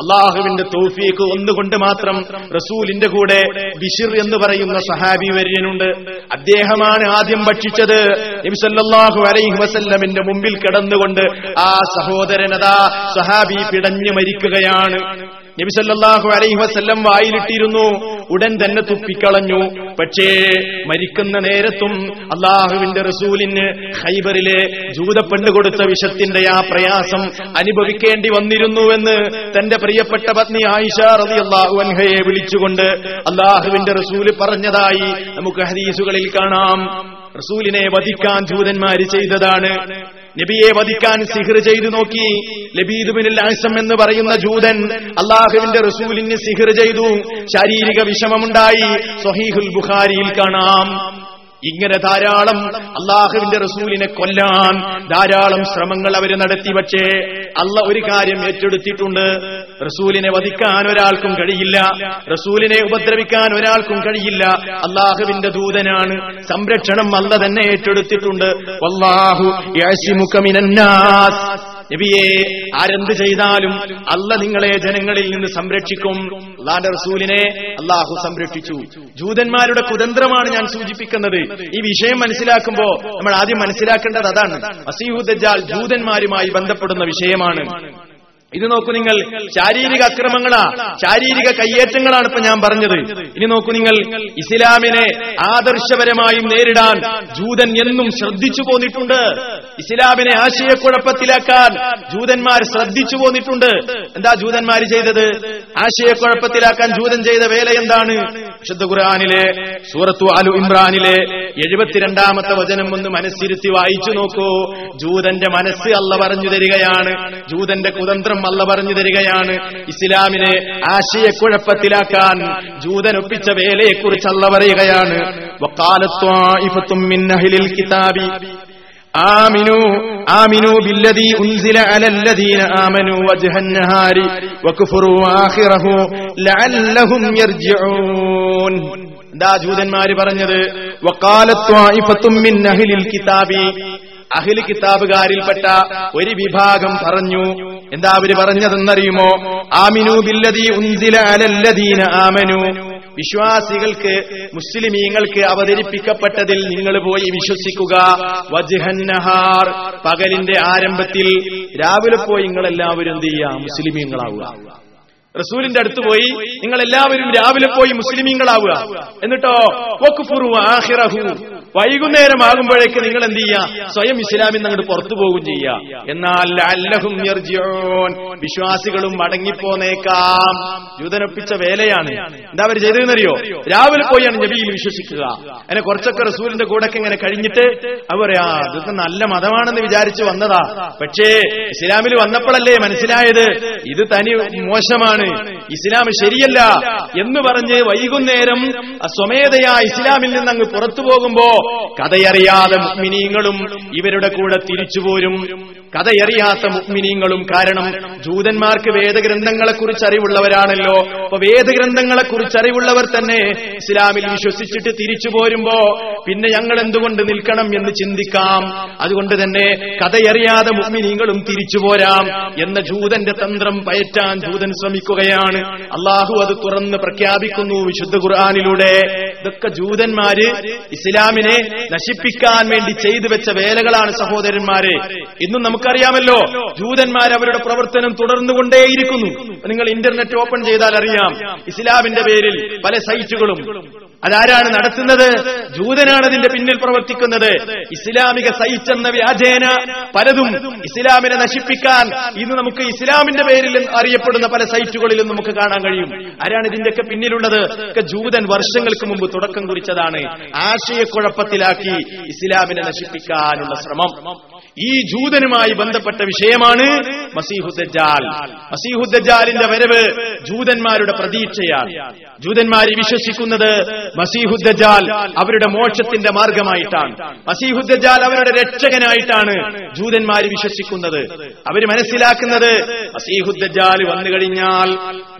അള്ളാഹുവിന്റെ തോഫിയേക്ക് ഒന്നുകൊണ്ട് മാത്രം റസൂലിന്റെ കൂടെ ബിഷിർ എന്ന് പറയുന്ന സഹാബി വര്യനുണ്ട് അദ്ദേഹമാണ് ആദ്യം ഭക്ഷിച്ചത്. നബിസല്ലാഹു അലൈഹി വസല്ലമിന്റെ മുമ്പിൽ കിടന്നുകൊണ്ട് ആ സഹോദരനതാ സഹാബി പിടഞ്ഞു മരിക്കുകയാണ്. നബി സല്ലല്ലാഹു അലൈഹി വസ്ല്ലം വായിലിട്ടിരുന്നു. ഉടൻ തന്നെ തുപ്പിക്കളഞ്ഞു. പക്ഷേ മരിക്കുന്ന നേരത്തും അള്ളാഹുവിന്റെ റസൂലിന് ഹൈബറിലെ ജൂതപ്പെണ്ണ് കൊടുത്ത വിഷത്തിന്റെ ആ പ്രയാസം അനുഭവിക്കേണ്ടി വന്നിരുന്നുവെന്ന് തന്റെ പ്രിയപ്പെട്ട പത്നി ആയിഷ റളിയല്ലാഹു അൻഹയെ വിളിച്ചുകൊണ്ട് അള്ളാഹുവിന്റെ റസൂൽ പറഞ്ഞതായി നമുക്ക് ഹദീസുകളിൽ കാണാം. റസൂലിനെ വധിക്കാൻ ജൂതന്മാര് ചെയ്തതാണ്. നബിയെ വധിക്കാൻ സിഹിർ ചെയ്തു നോക്കി. ലബീദുബിനിൽ ആശം എന്ന് പറയുന്ന ജൂതൻ അള്ളാഹുവിന്റെ റസൂലിന് സിഹിർ ചെയ്തു. ശാരീരിക വിഷമമുണ്ടായി. സൊഹീഹുൽ ബുഖാരിയിൽ കാണാം. ഇങ്ങനെ ധാരാളം അള്ളാഹുവിന്റെ റസൂലിനെ കൊല്ലാൻ ധാരാളം ശ്രമങ്ങൾ അവർ നടത്തി. പക്ഷേ അല്ല ഒരു കാര്യം ഏറ്റെടുത്തിട്ടുണ്ട്. റസൂലിനെ വധിക്കാൻ ഒരാൾക്കും കഴിയില്ല. റസൂലിനെ ഉപദ്രവിക്കാൻ ഒരാൾക്കും കഴിയില്ല. അള്ളാഹുവിന്റെ ദൂതനാണ് സംരക്ഷണം അല്ല തന്നെ ഏറ്റെടുത്തിട്ടുണ്ട്. വല്ലാഹു നബിയെ ആരെന്ത് ചെയ്താലും അല്ല നിങ്ങളെ ജനങ്ങളിൽ നിന്ന് സംരക്ഷിക്കും. അള്ളാന്റെ റസൂലിനെ അള്ളാഹു സംരക്ഷിച്ചു. ജൂതന്മാരുടെ കുതന്ത്രമാണ് ഞാൻ സൂചിപ്പിക്കുന്നത്. ഈ വിഷയം മനസ്സിലാക്കുമ്പോ നമ്മൾ ആദ്യം മനസ്സിലാക്കേണ്ടത് അതാണ്. അസീഹുദ്ജാൽ ജൂതന്മാരുമായി ബന്ധപ്പെടുന്ന വിഷയമാണ്. ഇത് നോക്കൂ നിങ്ങൾ ശാരീരിക അക്രമങ്ങളാ. ശാരീരിക കയ്യേറ്റങ്ങളാണ് ഇപ്പൊ ഞാൻ പറഞ്ഞത്. ഇനി നോക്കൂ നിങ്ങൾ ഇസ്ലാമിനെ ആദർശപരമായും നേരിടാൻ ജൂതൻ എന്നും ശ്രദ്ധിച്ചു പോന്നിട്ടുണ്ട്. ഇസ്ലാമിനെ ആശയക്കുഴപ്പത്തിലാക്കാൻ ജൂതന്മാർ ശ്രദ്ധിച്ചു പോന്നിട്ടുണ്ട്. എന്താ ജൂതന്മാർ ചെയ്തത്? ആശയക്കുഴപ്പത്തിലാക്കാൻ ജൂതൻ ചെയ്ത വേല എന്താണ്? വിശുദ്ധ ഖുർആാനിലെ സൂറത്തു അലു ഇമ്രാനിലെ എഴുപത്തിരണ്ടാമത്തെ വചനം ഒന്ന് മനസ്സിരുത്തി വായിച്ചു നോക്കൂ. ജൂതന്റെ മനസ്സ് അല്ല പറഞ്ഞു തരികയാണ്. ജൂതന്റെ കുതന്ത്രം അല്ല പറഞ്ഞു തരികയാണ്. ഇസ്ലാമിനെ ആശയക്കുഴപ്പത്തിലാക്കാൻ ജൂതൻ ഒപ്പിച്ച വേലയെക്കുറിച്ച് അല്ല പറയുകയാണ്. വക്കാലത്വാഇഫത്തും മിൻ അഹ്ലിൽ കിതാബി. ആമിനു ആമിനു ബില്ലദി ഉൻസില അലല്ലദീന ആമനു വജ്ഹന്നഹാരി വക്ഫുറു ആഖിറഹു ലഅല്ലഹും യർജിഊൻ. എന്താ ജൂതന്മാര് പറഞ്ഞത്? വക്കാലത്വായിഫത്തും മിൻ അഹ്ലിൽ കിതാബി. അഹിൽ കിതാബുകാരിൽപ്പെട്ട ഒരു വിഭാഗം പറഞ്ഞു. എന്താ അവർ പറഞ്ഞതെന്നറിയുമോ? ആമിനു ബില്ലദി ഉൻസില അലല്ലദീന ആമനു. വിശ്വാസികൾക്ക് മുസ്ലിമീങ്ങൾക്ക് അവതരിപ്പിക്കപ്പെട്ടതിൽ നിങ്ങൾ പോയി വിശ്വസിക്കുക. വജ്ഹന്നഹാർ പകലിന്റെ ആരംഭത്തിൽ രാവിലെ പോയി നിങ്ങൾ എല്ലാവരും എന്ത് ചെയ്യുക? മുസ്ലിമീങ്ങളാവുക. റസൂലിന്റെ അടുത്ത് പോയി നിങ്ങൾ എല്ലാവരും രാവിലെ പോയി മുസ്ലിമീങ്ങളാവുക. എന്നിട്ടോ വൈകുന്നേരം ആകുമ്പോഴേക്ക് നിങ്ങൾ എന്ത് ചെയ്യുക? സ്വയം ഇസ്ലാമിൽ നിന്ന് അങ്ങോട്ട് പുറത്തു പോകും ചെയ്യുക. എന്നാൽ അല്ലഹും വിശ്വാസികളും മടങ്ങിപ്പോന്നേക്കാം. ജൂതനൊപ്പിച്ച വേലയാണ്. എന്താ അവർ ചെയ്തെന്നറിയോ രാവിലെ പോയാണ് നബിയിൽ വിശ്വസിക്കുക. അങ്ങനെ കുറച്ചൊക്കെ റസൂലിന്റെ കൂടെ ഇങ്ങനെ കഴിഞ്ഞിട്ട് അവർ ഇതൊക്കെ നല്ല മതമാണെന്ന് വിചാരിച്ചു വന്നതാ. പക്ഷേ ഇസ്ലാമിൽ വന്നപ്പോഴല്ലേ മനസ്സിലായത്? ഇത് തനി മോശമാണ്. ഇസ്ലാം ശരിയല്ല. എന്ന് പറഞ്ഞ് വൈകുന്നേരം സ്വമേധയാ ഇസ്ലാമിൽ നിന്ന് അങ്ങ് പുറത്തു പോകുമ്പോ കഥയറിയാതെ മുഗ്മിനീങ്ങളും ഇവരുടെ കൂടെ തിരിച്ചുപോരും കഥയറിയാത്ത മുക്മിനീങ്ങളും കാരണം ജൂതന്മാർക്ക് വേദഗ്രന്ഥങ്ങളെ കുറിച്ച് അറിവുള്ളവരാണല്ലോ. അപ്പൊ വേദഗ്രന്ഥങ്ങളെ കുറിച്ച് അറിവുള്ളവർ തന്നെ ഇസ്ലാമിൽ വിശ്വസിച്ചിട്ട് തിരിച്ചു പോരുമ്പോ പിന്നെ ഞങ്ങൾ എന്തുകൊണ്ട് നിൽക്കണം എന്ന് ചിന്തിക്കാം. അതുകൊണ്ട് തന്നെ കഥയറിയാതെ മുക്മിനീങ്ങളും തിരിച്ചു പോരാം എന്ന ജൂതന്റെ തന്ത്രം പയറ്റാൻ ജൂതൻ ശ്രമിക്കുകയാണ്. അള്ളാഹു അത് തുറന്ന് പ്രഖ്യാപിക്കുന്നു വിശുദ്ധ ഖുർആാനിലൂടെ. ഇതൊക്കെ ജൂതന്മാര് ഇസ്ലാമിനെ നശിപ്പിക്കാൻ വേണ്ടി ചെയ്തു വെച്ച വേലകളാണ് സഹോദരന്മാരെ. ഇന്നും നമുക്കറിയാമല്ലോ ജൂതന്മാർ അവരുടെ പ്രവർത്തനം തുടർന്നുകൊണ്ടേയിരിക്കുന്നു. നിങ്ങൾ ഇന്റർനെറ്റ് ഓപ്പൺ ചെയ്താൽ അറിയാം ഇസ്ലാമിന്റെ പേരിൽ പല സൈറ്റുകളും അതാരാണ് നടത്തുന്നത്? ജൂതനാണ് അതിന്റെ പിന്നിൽ പ്രവർത്തിക്കുന്നത്. ഇസ്ലാമിക സൈറ്റ് എന്ന വ്യാജേന പലതും ഇസ്ലാമിനെ നശിപ്പിക്കാൻ ഇന്ന് നമുക്ക് ഇസ്ലാമിന്റെ പേരിൽ അറിയപ്പെടുന്ന പല സൈറ്റുകളിലും നമുക്ക് കാണാൻ കഴിയും. ആരാണ് ഇതിന്റെയൊക്കെ പിന്നിലുള്ളത്? ഒക്കെ ജൂതൻ വർഷങ്ങൾക്ക് മുമ്പ് തുടക്കം കുറിച്ചതാണ്. ആശയക്കുഴപ്പത്തിലാക്കി ഇസ്ലാമിനെ നശിപ്പിക്കാനുള്ള ശ്രമം. ഈ ജൂതനുമായി ബന്ധപ്പെട്ട വിഷയമാണ് മസീഹുദ്ജാൽ മസീഹുദ്ജാലിന്റെ വരവ് ജൂതന്മാരുടെ പ്രതീക്ഷയാണ്. ജൂതന്മാരെ വിശ്വസിക്കുന്നത് മസീഹുദ്ജാൽ അവരുടെ മോക്ഷത്തിന്റെ മാർഗമായിട്ടാണ്. മസീഹുദ്ജാൽ അവരുടെ രക്ഷകനായിട്ടാണ് ജൂതന്മാർ വിശ്വസിക്കുന്നത്. അവർ മനസ്സിലാക്കുന്നത് മസീഹുദ്ജാൽ വന്നു കഴിഞ്ഞാൽ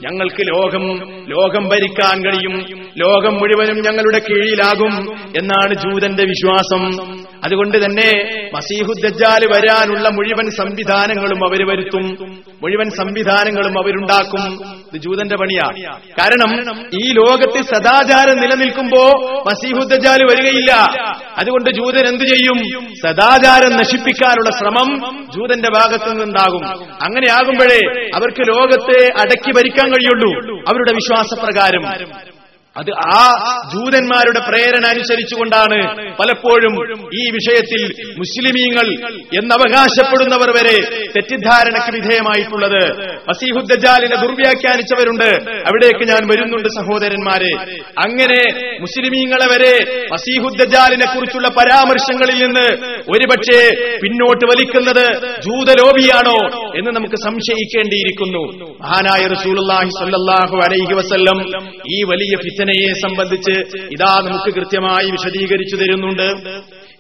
ഞങ്ങൾക്ക് ലോകം ലോകം ഭരിക്കാൻ കഴിയും ലോകം മുഴുവനും ഞങ്ങളുടെ കീഴിലാകും എന്നാണ് ജൂതന്റെ വിശ്വാസം. അതുകൊണ്ട് തന്നെ മസീഹുദ്ജാൽ വരാനുള്ള മുഴുവൻ സംവിധാനങ്ങളും അവർ വരുത്തും. മുഴുവൻ സംവിധാനങ്ങളും അവരുണ്ടാക്കും. ഇത് ജൂതന്റെ പണിയാ. കാരണം ഈ ലോകത്ത് സദാചാരം നിലനിൽക്കുമ്പോ മസീഹുദ്ജാൽ വരികയില്ല. അതുകൊണ്ട് ജൂതൻ എന്തു ചെയ്യും? സദാചാരം നശിപ്പിക്കാനുള്ള ശ്രമം ജൂതന്റെ ഭാഗത്തു നിന്നുണ്ടാകും. അങ്ങനെയാകുമ്പോഴേ അവർക്ക് ലോകത്തെ അടക്കി ഭരിക്കാൻ കഴിയുള്ളൂ. അവരുടെ വിശ്വാസപ്രകാരം. അത് ആ ജൂതന്മാരുടെ പ്രേരണ അനുസരിച്ചുകൊണ്ടാണ് പലപ്പോഴും ഈ വിഷയത്തിൽ മുസ്ലിമീങ്ങൾ എന്നവകാശപ്പെടുന്നവർ വരെ തെറ്റിദ്ധാരണയ്ക്ക് വിധേയമായിട്ടുള്ളത്. മസീഹുദ്ദജാലിനെ ദുർവ്യാഖ്യാനിച്ചവരുണ്ട്. അവിടേക്ക് ഞാൻ വരുന്നുണ്ട് സഹോദരന്മാരെ. അങ്ങനെ മുസ്ലിമീങ്ങളെ വരെ മസീഹുദ്ദജാലിനെ കുറിച്ചുള്ള പരാമർശങ്ങളിൽ നിന്ന് ഒരുപക്ഷെ പിന്നോട്ട് വലിക്കുന്നത് ജൂതലോബിയാണോ എന്ന് നമുക്ക് സംശയിക്കേണ്ടിയിരിക്കുന്നു. മഹാനായ റസൂലുള്ളാഹി അലൈഹി വസല്ലം ഈ വലിയ ഫിത്തനയെ സംബന്ധിച്ച് ഇതാ നമുക്ക് കൃത്യമായി വിശദീകരിച്ചു തരുന്നുണ്ട്.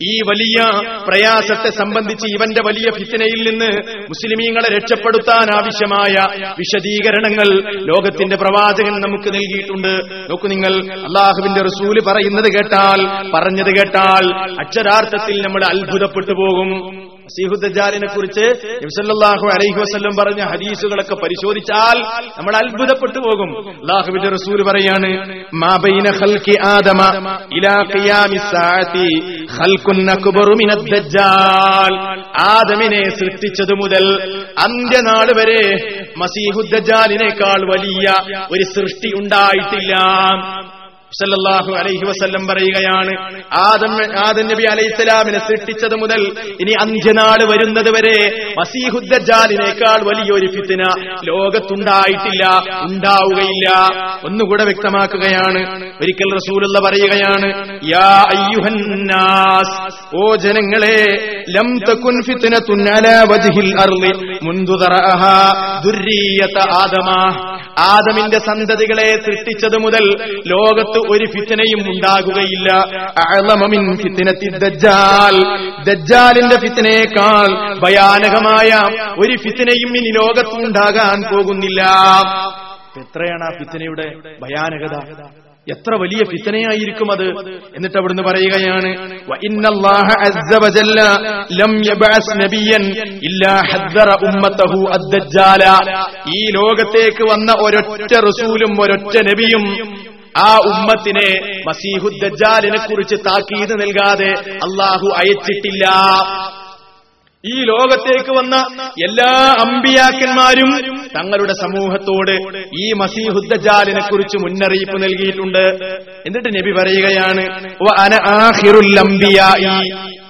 ഈ വലിയ പ്രയാസത്തെ സംബന്ധിച്ച് ഇവന്റെ വലിയ ഫിത്തനയിൽ നിന്ന് മുസ്ലിമീങ്ങളെ രക്ഷപ്പെടുത്താൻ ആവശ്യമായ വിശദീകരണങ്ങൾ ലോകത്തിന്റെ പ്രവാചകൻ നമുക്ക് നൽകിയിട്ടുണ്ട്. നോക്കൂ നിങ്ങൾ അള്ളാഹുവിന്റെ റസൂൽ പറയുന്നത് കേട്ടാൽ പറഞ്ഞത് കേട്ടാൽ അക്ഷരാർത്ഥത്തിൽ നമ്മൾ അത്ഭുതപ്പെട്ടു പോകും. സീഹുദ്ദാലിനെ കുറിച്ച് ഇംസല്ലാഹു അലൈഹി വസ്ല്ലം പറഞ്ഞ ഹദീസുകളൊക്കെ പരിശോധിച്ചാൽ നമ്മൾ അത്ഭുതപ്പെട്ടു പോകും. അള്ളാഹുവിന്റെ റസൂൽ പറയാണ് മാബൈന ഖൽഖി ആദമ ഇലാ അക്ബറു ആദമിനെ സൃഷ്ടിച്ചതു മുതൽ അന്ത്യനാൾ വരെ മസീഹുദ്ദാലിനേക്കാൾ വലിയ ഒരു സൃഷ്ടി ഉണ്ടായിട്ടില്ല. സല്ലല്ലാഹു അലൈഹി വസല്ലം പറയുകയാണ് ആദം ആദം നബി അലൈഹി സ്വലാമിനെ സൃഷ്ടിച്ചത് മുതൽ ഇനി അന്ത്യനാട് വരുന്നത് വരെ മസീഹുദ്ദജാലിനേക്കാൾ വലിയൊരു ഫിത്തിന ലോകത്തുണ്ടായിട്ടില്ല ഉണ്ടാവുകയില്ല. ഒന്നുകൂടെ വ്യക്തമാക്കുകയാണ് ഒരിക്കൽ റസൂലുള്ള പറയുകയാണ് യാ അയ്യുഹന്നാസ് ഓ ജനങ്ങളെ ലം തകുൻ ഫിത്നതുൻ അലാ അർളി മുൻദു ദുർരിയത ആദമ ആദമിന്റെ സന്തതികളെ സൃഷ്ടിച്ചത് മുതൽ ലോകത്ത് ഒരു ഫിത്തനയും ഉണ്ടാകുകയില്ല. അളമമിൻ ഫിത്തിനത്തി ദജ്ജാൽ. ദജ്ജാലിന്റെ ഫിത്തനേക്കാൾ ഭയാനകമായ ഒരു ഫിത്തനയും ഇനി ലോകത്തുണ്ടാകാൻ പോകുന്നില്ല. എത്രയാണ് ആ ഫിത്തനയുടെ ഭയാനകത? എത്ര വലിയ ഫിത്തനയായിരിക്കും അത്? എന്നിട്ട് അവിടുന്ന് പറയുകയാണ് "വ അസ്സ വജല്ല യബ്അസ് നബിയൻ ഇല്ലാ ഹദ്ദറ ഉമ്മത്തഹു അദ്ദജ്ജാല. ഈ ലോകത്തേക്ക് വന്ന ഒരൊറ്റ റസൂലും ഒരൊറ്റ നബിയും ആ ഉമ്മത്തിനെ മസീഹുദ്ദാലിനെ കുറിച്ച് താക്കീത് നൽകാതെ അള്ളാഹു അയച്ചിട്ടില്ല. ഈ ലോകത്തേക്ക് വന്ന എല്ലാ അമ്പിയാക്കന്മാരും തങ്ങളുടെ സമൂഹത്തോട് ഈ മസീഹുദ്ദജാലിനെ കുറിച്ച് മുന്നറിയിപ്പ് നൽകിയിട്ടുണ്ട്. എന്നിട്ട് നബി പറയുകയാണ്.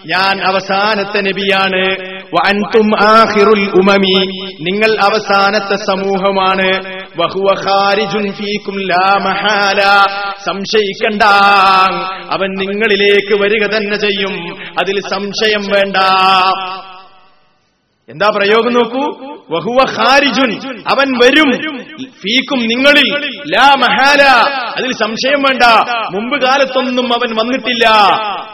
ഞാൻ അവസാനത്തെ നബിയാണ്. "വ അൻതും ആഖിറുൽ ഉമമി. നിങ്ങൾ അവസാനത്തെ സമൂഹമാണ്. സംശയിക്കണ്ട. അവൻ നിങ്ങളിലേക്ക് വരിക തന്നെ ചെയ്യും. അതിൽ സംശയം വേണ്ട. എന്താ പ്രയോഗം നോക്കൂ? വഹുവ ഖാരിജുൻ. അവൻ വരും. ഫീക്കും നിങ്ങളിൽ. ലാ മഹാല. അതിൽ സംശയം വേണ്ട. മുമ്പ് കാലത്തൊന്നും അവൻ വന്നിട്ടില്ല.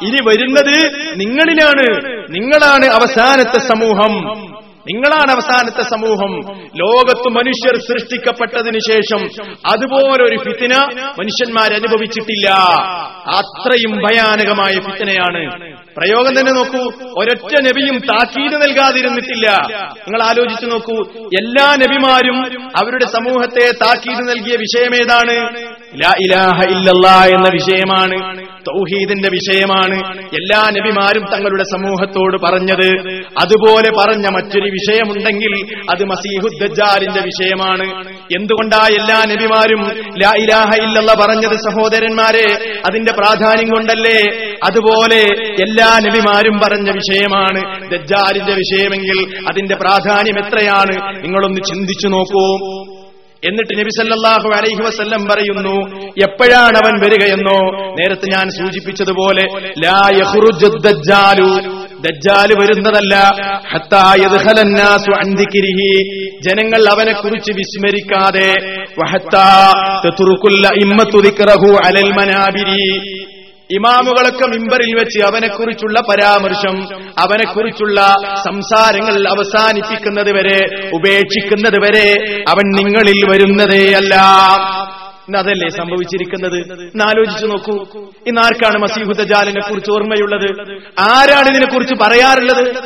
ഇനി വരുന്നത് നിങ്ങളിലാണ്. നിങ്ങളാണ് അവസാനത്തെ സമൂഹം. നിങ്ങളാണ് അവസാനത്തെ സമൂഹം. ലോകത്ത് മനുഷ്യർ സൃഷ്ടിക്കപ്പെട്ടതിന് ശേഷം അതുപോലൊരു ഫിത്തിന മനുഷ്യന്മാർ അനുഭവിച്ചിട്ടില്ല അത്രയും ഭയാനകമായ ഫിത്തിനയാണ്. പ്രയോഗം തന്നെ നോക്കൂ. ഒരൊറ്റ നബിയും താക്കീത് നൽകാതിരുന്നിട്ടില്ല. നിങ്ങൾ ആലോചിച്ചു നോക്കൂ. എല്ലാ നബിമാരും അവരുടെ സമൂഹത്തെ താക്കീത് നൽകിയ വിഷയമേതാണ്? ഇലാഹ എന്ന വിഷയമാണ്. തൗഹീദിന്റെ വിഷയമാണ്. എല്ലാ നബിമാരും തങ്ങളുടെ സമൂഹത്തോട് പറഞ്ഞത് അതുപോലെ പറഞ്ഞ മറ്റൊരു വിഷയമുണ്ടെങ്കിൽ അത് മസീഹുദ്ദാലിന്റെ വിഷയമാണ്. എന്തുകൊണ്ടാ എല്ലാ നബിമാരും ലാ ഇലാഹ ഇല്ലല്ല പറഞ്ഞത് സഹോദരന്മാരെ? അതിന്റെ പ്രാധാന്യം കൊണ്ടല്ലേ? അതുപോലെ എല്ലാ നബിമാരും പറഞ്ഞ വിഷയമാണ്. ദജ്ജാലിന്റെ വിഷയമെങ്കിൽ അതിന്റെ പ്രാധാന്യം എത്രയാണ്? നിങ്ങളൊന്ന് ചിന്തിച്ചു നോക്കൂ. എന്നിട്ട് നബി സല്ലല്ലാഹു അലൈഹി വസ്ല്ലം പറയുന്നു എപ്പോഴാണ് അവൻ വരികയെന്നോ? നേരത്തെ ഞാൻ സൂചിപ്പിച്ചതുപോലെ ലാ ദജ്ജാലു. ദജ്ജാൽ വരുന്നതല്ല. ജനങ്ങൾ അവനെ കുറിച്ച് വിസ്മരിക്കാതെ ഇമാമുകളൊക്കെ മിമ്പറിൽ വെച്ച് അവനെക്കുറിച്ചുള്ള പരാമർശം അവനെക്കുറിച്ചുള്ള സംസാരങ്ങൾ അവസാനിപ്പിക്കുന്നത് വരെ ഉപേക്ഷിക്കുന്നത് വരെ അവൻ നിങ്ങളിൽ വരുന്നതേ അല്ല. അതല്ലേ സംഭവിച്ചിരിക്കുന്നത്? എന്നാലോചിച്ചു നോക്കൂ. ഇന്ന് ആർക്കാണ് മസീഹുദ്ദജാലിനെ കുറിച്ച് ഓർമ്മയുള്ളത്? ആരാണ് ഇതിനെക്കുറിച്ച് പറയാറുള്ളത്?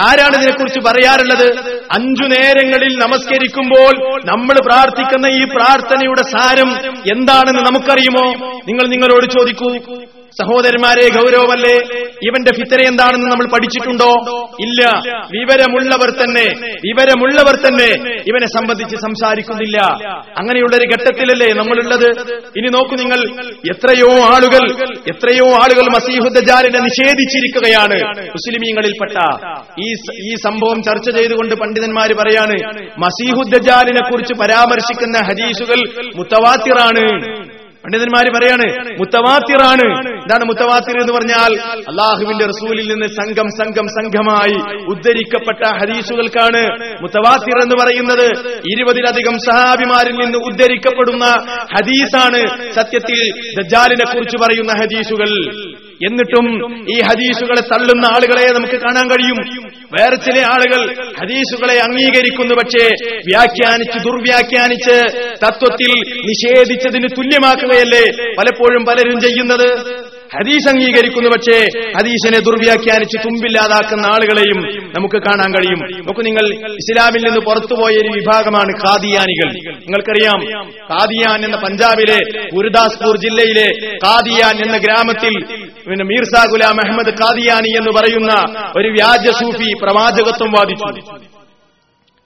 ആരാണ് ഇതിനെക്കുറിച്ച് പറയാറുള്ളത്? അഞ്ചു നേരങ്ങളിൽ നമസ്കരിക്കുമ്പോൾ നമ്മൾ പ്രാർത്ഥിക്കുന്ന ഈ പ്രാർത്ഥനയുടെ സാരം എന്താണെന്ന് നമുക്കറിയുമോ? നിങ്ങൾ നിങ്ങളോട് ചോദിക്കൂ. സഹോദരന്മാരെ ഗൗരവമല്ലേ? ഇവന്റെ ഫിത്തന എന്താണെന്ന് നമ്മൾ പഠിച്ചിട്ടുണ്ടോ? ഇല്ല. വിവരമുള്ളവർ തന്നെ വിവരമുള്ളവർ തന്നെ ഇവനെ സംബന്ധിച്ച് സംസാരിക്കുന്നില്ല. അങ്ങനെയുള്ള ഒരു ഘട്ടത്തിലല്ലേ നമ്മളുള്ളത്? ഇനി നോക്കൂ നിങ്ങൾ എത്രയോ ആളുകൾ എത്രയോ ആളുകൾ മസീഹുദ്ദജാലിനെ നിഷേധിച്ചിരിക്കുകയാണ് മുസ്ലിമീങ്ങളിൽപ്പെട്ട. ഈ ഈ സംഭവം ചർച്ച ചെയ്തുകൊണ്ട് പണ്ഡിതന്മാർ പറയാണ് മസീഹുദ്ദജാലിനെ കുറിച്ച് പരാമർശിക്കുന്ന ഹദീസുകൾ മുത്തവാത്തിറാണ്. പണ്ഡിതന്മാര് പറയാണ് മുത്തവാത്തിറാണ്. എന്താണ് മുത്തവാത്തിർ എന്ന് പറഞ്ഞാൽ അള്ളാഹുവിന്റെ റസൂലിൽ നിന്ന് സംഘം സംഘം സംഘമായി ഉദ്ധരിക്കപ്പെട്ട ഹദീസുകൾക്കാണ് മുത്തവാത്തിർ എന്ന് പറയുന്നത്. ഇരുപതിലധികം സഹാബിമാരിൽ നിന്ന് ഉദ്ധരിക്കപ്പെടുന്ന ഹദീസാണ് സത്യത്തിൽ ദജാലിനെ കുറിച്ച് പറയുന്ന ഹദീസുകൾ. എന്നിട്ടും ഈ ഹദീസുകളെ തള്ളുന്ന ആളുകളെ നമുക്ക് കാണാൻ കഴിയും. വേറെ ചില ആളുകൾ ഹദീസുകളെ അംഗീകരിക്കുന്നു. പക്ഷേ വ്യാഖ്യാനിച്ച് ദുർവ്യാഖ്യാനിച്ച് തത്വത്തിൽ നിഷേധിച്ചതിന് തുല്യമാക്കുകയല്ലേ പലപ്പോഴും പലരും ചെയ്യുന്നത്? ഹദീസ് അംഗീകരിക്കുന്നു പക്ഷേ ഹദീസിനെ ദുർവ്യാഖ്യാനിച്ച് തുമ്പില്ലാതാക്കുന്ന ആളുകളെയും നമുക്ക് കാണാൻ കഴിയും. നമുക്ക് നിങ്ങൾ ഇസ്ലാമിൽ നിന്ന് പുറത്തുപോയ ഒരു വിഭാഗമാണ് ഖാദിയാനികൾ. നിങ്ങൾക്കറിയാം ഖാദിയാൻ എന്ന പഞ്ചാബിലെ ഗുരുദാസ്പൂർ ജില്ലയിലെ ഖാദിയാൻ എന്ന ഗ്രാമത്തിൽ പിന്നെ മീർസ ഗുലാം അഹമ്മദ് ഖാദിയാനി എന്ന് പറയുന്ന ഒരു വ്യാജ സൂഫി പ്രവാചകത്വം വാദിച്ചു.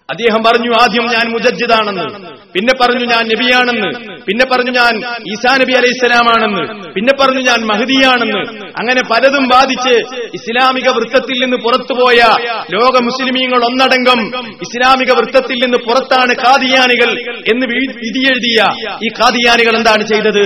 അദ്ദേഹം പറഞ്ഞു ആദ്യം ഞാൻ മുജജിദാണെന്ന് പിന്നെ പറഞ്ഞു ഞാൻ നബിയാണെന്ന്. പിന്നെ പറഞ്ഞു ഞാൻ ഈസാ നബി അലൈഹിസ്സലാമാണെന്ന്. പിന്നെ പറഞ്ഞു ഞാൻ മഹദിയാണെന്ന്. അങ്ങനെ പലതും ബാധിച്ച് ഇസ്ലാമിക വൃത്തത്തിൽ നിന്ന് പുറത്തുപോയ ലോക മുസ്ലിമീങ്ങൾ ഒന്നടങ്കം ഇസ്ലാമിക വൃത്തത്തിൽ നിന്ന് പുറത്താണ് കാദിയാനികൾ എന്ന് വിധിയെഴുതിയ ഈ കാദിയാനികൾ എന്താണ് ചെയ്തത്?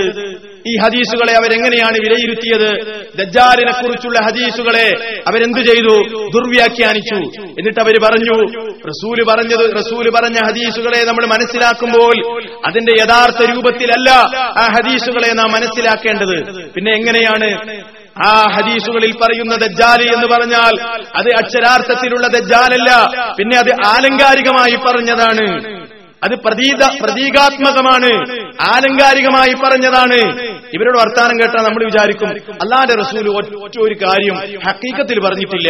ഈ ഹദീസുകളെ അവരെങ്ങനെയാണ് വിലയിരുത്തിയത്? ദജ്ജാലിനെ കുറിച്ചുള്ള ഹദീസുകളെ അവരെന്തു ചെയ്തു? ദുർവ്യാഖ്യാനിച്ചു. എന്നിട്ട് അവർ പറഞ്ഞു റസൂൽ പറഞ്ഞത് റസൂൽ പറഞ്ഞ ഹദീസുകളെ നമ്മൾ മനസ്സിലാക്കുമ്പോൾ അതിന്റെ യഥാർത്ഥ രൂപത്തിലല്ല ആ ഹദീസുകളെ നാം മനസ്സിലാക്കേണ്ടത്. പിന്നെ എങ്ങനെയാണ്? ആ ഹദീസുകളിൽ പറയുന്ന ദജ്ജാലി എന്ന് പറഞ്ഞാൽ അത് അക്ഷരാർത്ഥത്തിലുള്ള ദജ്ജാലല്ല പിന്നെ അത് ആലങ്കാരികമായി പറഞ്ഞതാണ്. അത് പ്രതീത പ്രതീകാത്മകമാണ്. ആലങ്കാരികമായി പറഞ്ഞതാണ്. ഇവരുടെ വർത്താനം കേട്ടാൽ നമ്മൾ വിചാരിക്കും അള്ളാന്റെ റസൂൽ ഒറ്റ ഒരു കാര്യം ഹക്കീക്കത്തിൽ പറഞ്ഞിട്ടില്ല.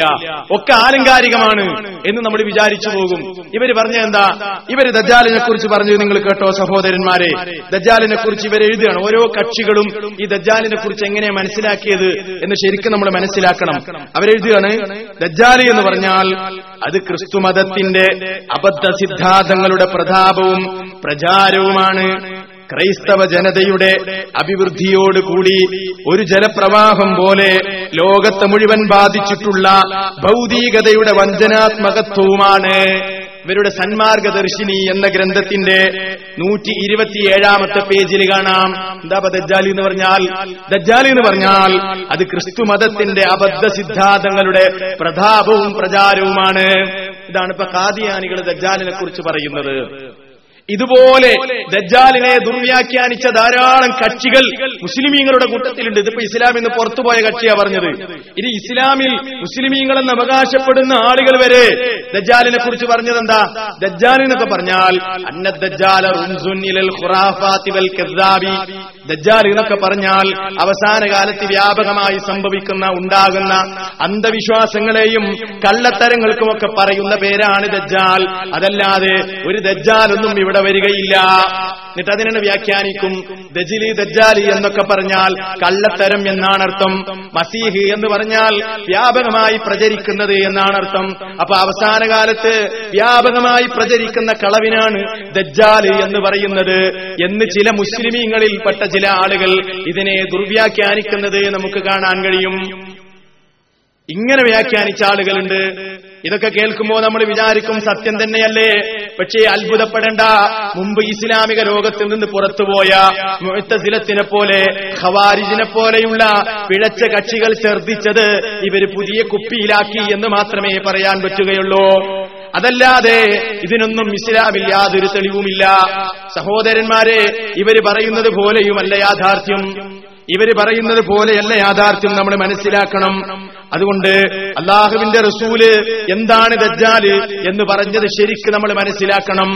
ഒക്കെ ആലങ്കാരികമാണ് എന്ന് നമ്മൾ വിചാരിച്ചു പോകും. ഇവർ പറഞ്ഞ എന്താ? ഇവർ ദജാലിനെ കുറിച്ച് പറഞ്ഞു നിങ്ങൾ കേട്ടോ സഹോദരന്മാരെ. ദജാലിനെ കുറിച്ച് ഇവർ എഴുതുകയാണ്. ഓരോ കക്ഷികളും ഈ ദജാലിനെ കുറിച്ച് എങ്ങനെ മനസ്സിലാക്കിയത് എന്ന് ശരിക്കും നമ്മൾ മനസ്സിലാക്കണം. അവരെഴുതുകയാണ് ദജാലി എന്ന് പറഞ്ഞാൽ അത് ക്രിസ്തുമതത്തിന്റെ അബദ്ധ സിദ്ധാന്തങ്ങളുടെ പ്രതാപവും പ്രചാരവുമാണ് ക്രൈസ്തവ ജനതയുടെ അഭിവൃദ്ധിയോടുകൂടി ഒരു ജലപ്രവാഹം പോലെ ലോകത്തെ മുഴുവൻ ബാധിച്ചിട്ടുള്ള ഭൗതികതയുടെ വഞ്ചനാത്മകത്വവുമാണ് ഇവരുടെ സന്മാർഗദർശിനി എന്ന ഗ്രന്ഥത്തിന്റെ നൂറ്റി ഇരുപത്തിയേഴാമത്തെ പേജിൽ കാണാം. എന്താ ദജ്ജാലി എന്ന് പറഞ്ഞാൽ? ദജ്ജാലി എന്ന് പറഞ്ഞാൽ അത് ക്രിസ്തു മതത്തിന്റെ അബദ്ധ സിദ്ധാന്തങ്ങളുടെ പ്രതാപവും പ്രചാരവുമാണ്. ഇതാണ് ഇപ്പൊ കാദിയാനികൾ ദജ്ജാലിനെ കുറിച്ച് പറയുന്നത്. ഇതുപോലെ ദജ്ജാലിനെ ദുർവ്യാഖ്യാനിച്ച ധാരാളം കക്ഷികൾ മുസ്ലിമീങ്ങളുടെ കൂട്ടത്തിലുണ്ട്. ഇതിപ്പോ ഇസ്ലാമിൽ നിന്ന് പുറത്തുപോയ കക്ഷിയാ പറഞ്ഞത്. ഇനി ഇസ്ലാമിൽ മുസ്ലിമീങ്ങൾ എന്ന് അവകാശപ്പെടുന്ന ആളുകൾ വരെ ദജ്ജാലിനെ കുറിച്ച് പറഞ്ഞത് എന്താ ദജ്ജാൽ എന്നൊക്കെ പറഞ്ഞാൽ ദജ്ജാൽ എന്നൊക്കെ പറഞ്ഞാൽ അവസാന കാലത്ത് വ്യാപകമായി സംഭവിക്കുന്ന ഉണ്ടാകുന്ന അന്ധവിശ്വാസങ്ങളെയും കള്ളത്തരങ്ങൾക്കുമൊക്കെ പറയുന്ന പേരാണ് ദജ്ജാൽ. അതല്ലാതെ ഒരു ദജ്ജാലൊന്നും ഇവിടെ വരികയില്ല. എന്നിട്ട് അതിനെ വ്യാഖ്യാനിക്കും. ദജിലി ദജ്ജാലി എന്നൊക്കെ പറഞ്ഞാൽ കള്ളത്തരം എന്നാണ് അർത്ഥം മസീഹ് എന്ന് പറഞ്ഞാൽ വ്യാപകമായി പ്രചരിക്കുന്നത് എന്നാണ് അർത്ഥം അപ്പൊ അവസാന കാലത്ത് വ്യാപകമായി പ്രചരിക്കുന്ന കളവിനാണ് ദജ്ജാൽ എന്ന് പറയുന്നത്. എന്ന് ചില മുസ്ലിമീങ്ങളിൽ പെട്ട ചില ആളുകൾ ഇതിനെ ദുർവ്യാഖ്യാനിക്കുന്നത് നമുക്ക് കാണാൻ കഴിയും. ഇങ്ങനെ വ്യാഖ്യാനിച്ച ആളുകളുണ്ട്. ഇതൊക്കെ കേൾക്കുമ്പോൾ നമ്മൾ വിചാരിക്കും സത്യം തന്നെയല്ലേ. പക്ഷേ അത്ഭുതപ്പെടേണ്ട മുമ്പ് ഇസ്ലാമിക ലോകത്തിൽ നിന്ന് പുറത്തുപോയ മുഴത്തസിലത്തിനെ പോലെ ഖവാരിജിനെ പോലെയുള്ള പിഴച്ച കക്ഷികൾ ഛർദിച്ചത് ഇവർ പുതിയ കുപ്പിയിലാക്കി എന്ന് മാത്രമേ പറയാൻ പറ്റുകയുള്ളൂ. അതല്ലാതെ ഇതിനൊന്നും ഇസ്ലാമിൽ യാതൊരു തെളിവുമില്ല. സഹോദരന്മാരെ ഇവർ പറയുന്നത് പോലെയുമല്ല യാഥാർത്ഥ്യം. ഇവർ പറയുന്നത് പോലെയല്ല യാഥാർത്ഥ്യം നമ്മൾ മനസ്സിലാക്കണം. അതുകൊണ്ട് അള്ളാഹുവിന്റെ റസൂൽ എന്താണ് ദജ്ജാൽ എന്ന് പറഞ്ഞത് ശരിക്ക് നമ്മൾ മനസ്സിലാക്കണം.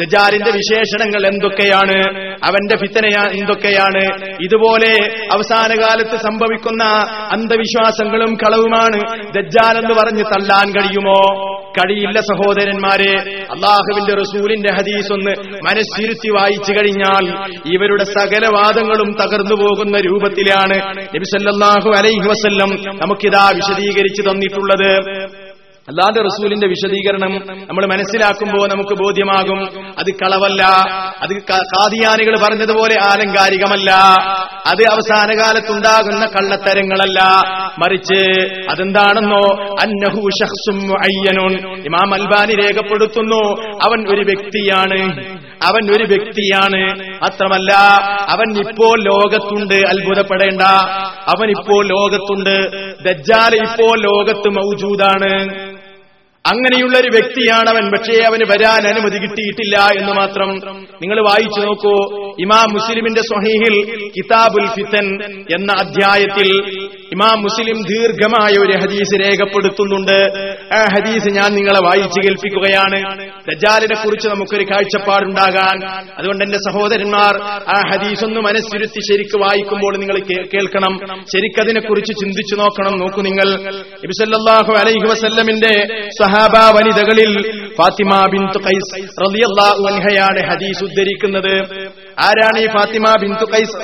ദജാലിന്റെ വിശേഷണങ്ങൾ എന്തൊക്കെയാണ്? അവന്റെ ഫിത്തന എന്തൊക്കെയാണ്? ഇതുപോലെ അവസാന കാലത്ത് സംഭവിക്കുന്ന അന്ധവിശ്വാസങ്ങളും കളവുമാണ് ദജ്ജാൽ എന്ന് പറഞ്ഞ് തള്ളാൻ കഴിയുമോ? കഴിയില്ല സഹോദരന്മാരെ. അള്ളാഹുവിന്റെ റസൂലിന്റെ ഹദീസ് ഒന്ന് മനസ്സിരുത്തി വായിച്ചു കഴിഞ്ഞാൽ ഇവരുടെ സകല വാദങ്ങളും തകർന്നു പോകുന്ന രൂപത്തിലാണ് നബിസല്ലാഹു അലൈഹി വസല്ലം നമുക്കിതാ വിശദീകരിച്ചു തന്നിട്ടുള്ളത്. അല്ലാതെ റസൂലിന്റെ വിശദീകരണം നമ്മൾ മനസ്സിലാക്കുമ്പോൾ നമുക്ക് ബോധ്യമാകും അത് കളവല്ല അത് കാദിയാനികൾ പറഞ്ഞതുപോലെ ആലങ്കാരികമല്ല അത് അവസാന കാലത്തുണ്ടാകുന്ന കള്ളത്തരങ്ങളല്ല. മറിച്ച് അതെന്താണെന്നോ അന്നഹു ഷഖ്സും മുഅയ്യനുൻ. ഇമാം അൽബാനി രേഖപ്പെടുത്തുന്നു അവൻ ഒരു വ്യക്തിയാണ് അവൻ ഒരു വ്യക്തിയാണ്. മാത്രമല്ല അവൻ ഇപ്പോൾ ലോകത്തുണ്ട് അത്ഭുതപ്പെടേണ്ട. അവൻ ഇപ്പോൾ ലോകത്തുണ്ട് ദജ്ജാൽ ഇപ്പോൾ ലോകത്ത് മൗജൂദാണ്. അങ്ങനെയുള്ള ഒരു വ്യക്തിയാണ് അവൻ പക്ഷേ അവന് വരാൻ അനുമതി കിട്ടിയിട്ടില്ല എന്ന് മാത്രം നിങ്ങൾ വായിച്ചു നോക്കൂ. ഇമാം മുസ്ലിമിന്റെ സ്വഹീഹിൽ കിതാബുൽ ഫിത്തൻ എന്ന അധ്യായത്തിൽ ഇമാം മുസ്ലിം ദീർഘമായ ഒരു ഹദീസ് രേഖപ്പെടുത്തുന്നുണ്ട്. ആ ഹദീസ് ഞാൻ നിങ്ങളെ വായിച്ചു കേൾപ്പിക്കുകയാണ്. ദജാലിനെ കുറിച്ച് നമുക്കൊരു കാഴ്ചപ്പാടുണ്ടാകാൻ. അതുകൊണ്ട് എന്റെ സഹോദരന്മാർ ആ ഹദീസ് ഒന്ന് മനസ്സിരുത്തി ശരിക്ക് വായിക്കുമ്പോൾ നിങ്ങൾ കേൾക്കണം. ശരിക്കതിനെ കുറിച്ച് ചിന്തിച്ചു നോക്കണം. നോക്കൂ നിങ്ങൾ. നബിസല്ലാഹു അലൈഹി വസല്ലമിന്റെ സഹാബ വനിതകളിൽ ഫാത്തിമ ബിൻ ഖൈസ് റളിയല്ലാഹു ഹദീസ് ഉദ്ധരിക്കുന്നത്. ആരാണ് ഈ ഫാത്തിമ ബിന്തു കൈസ്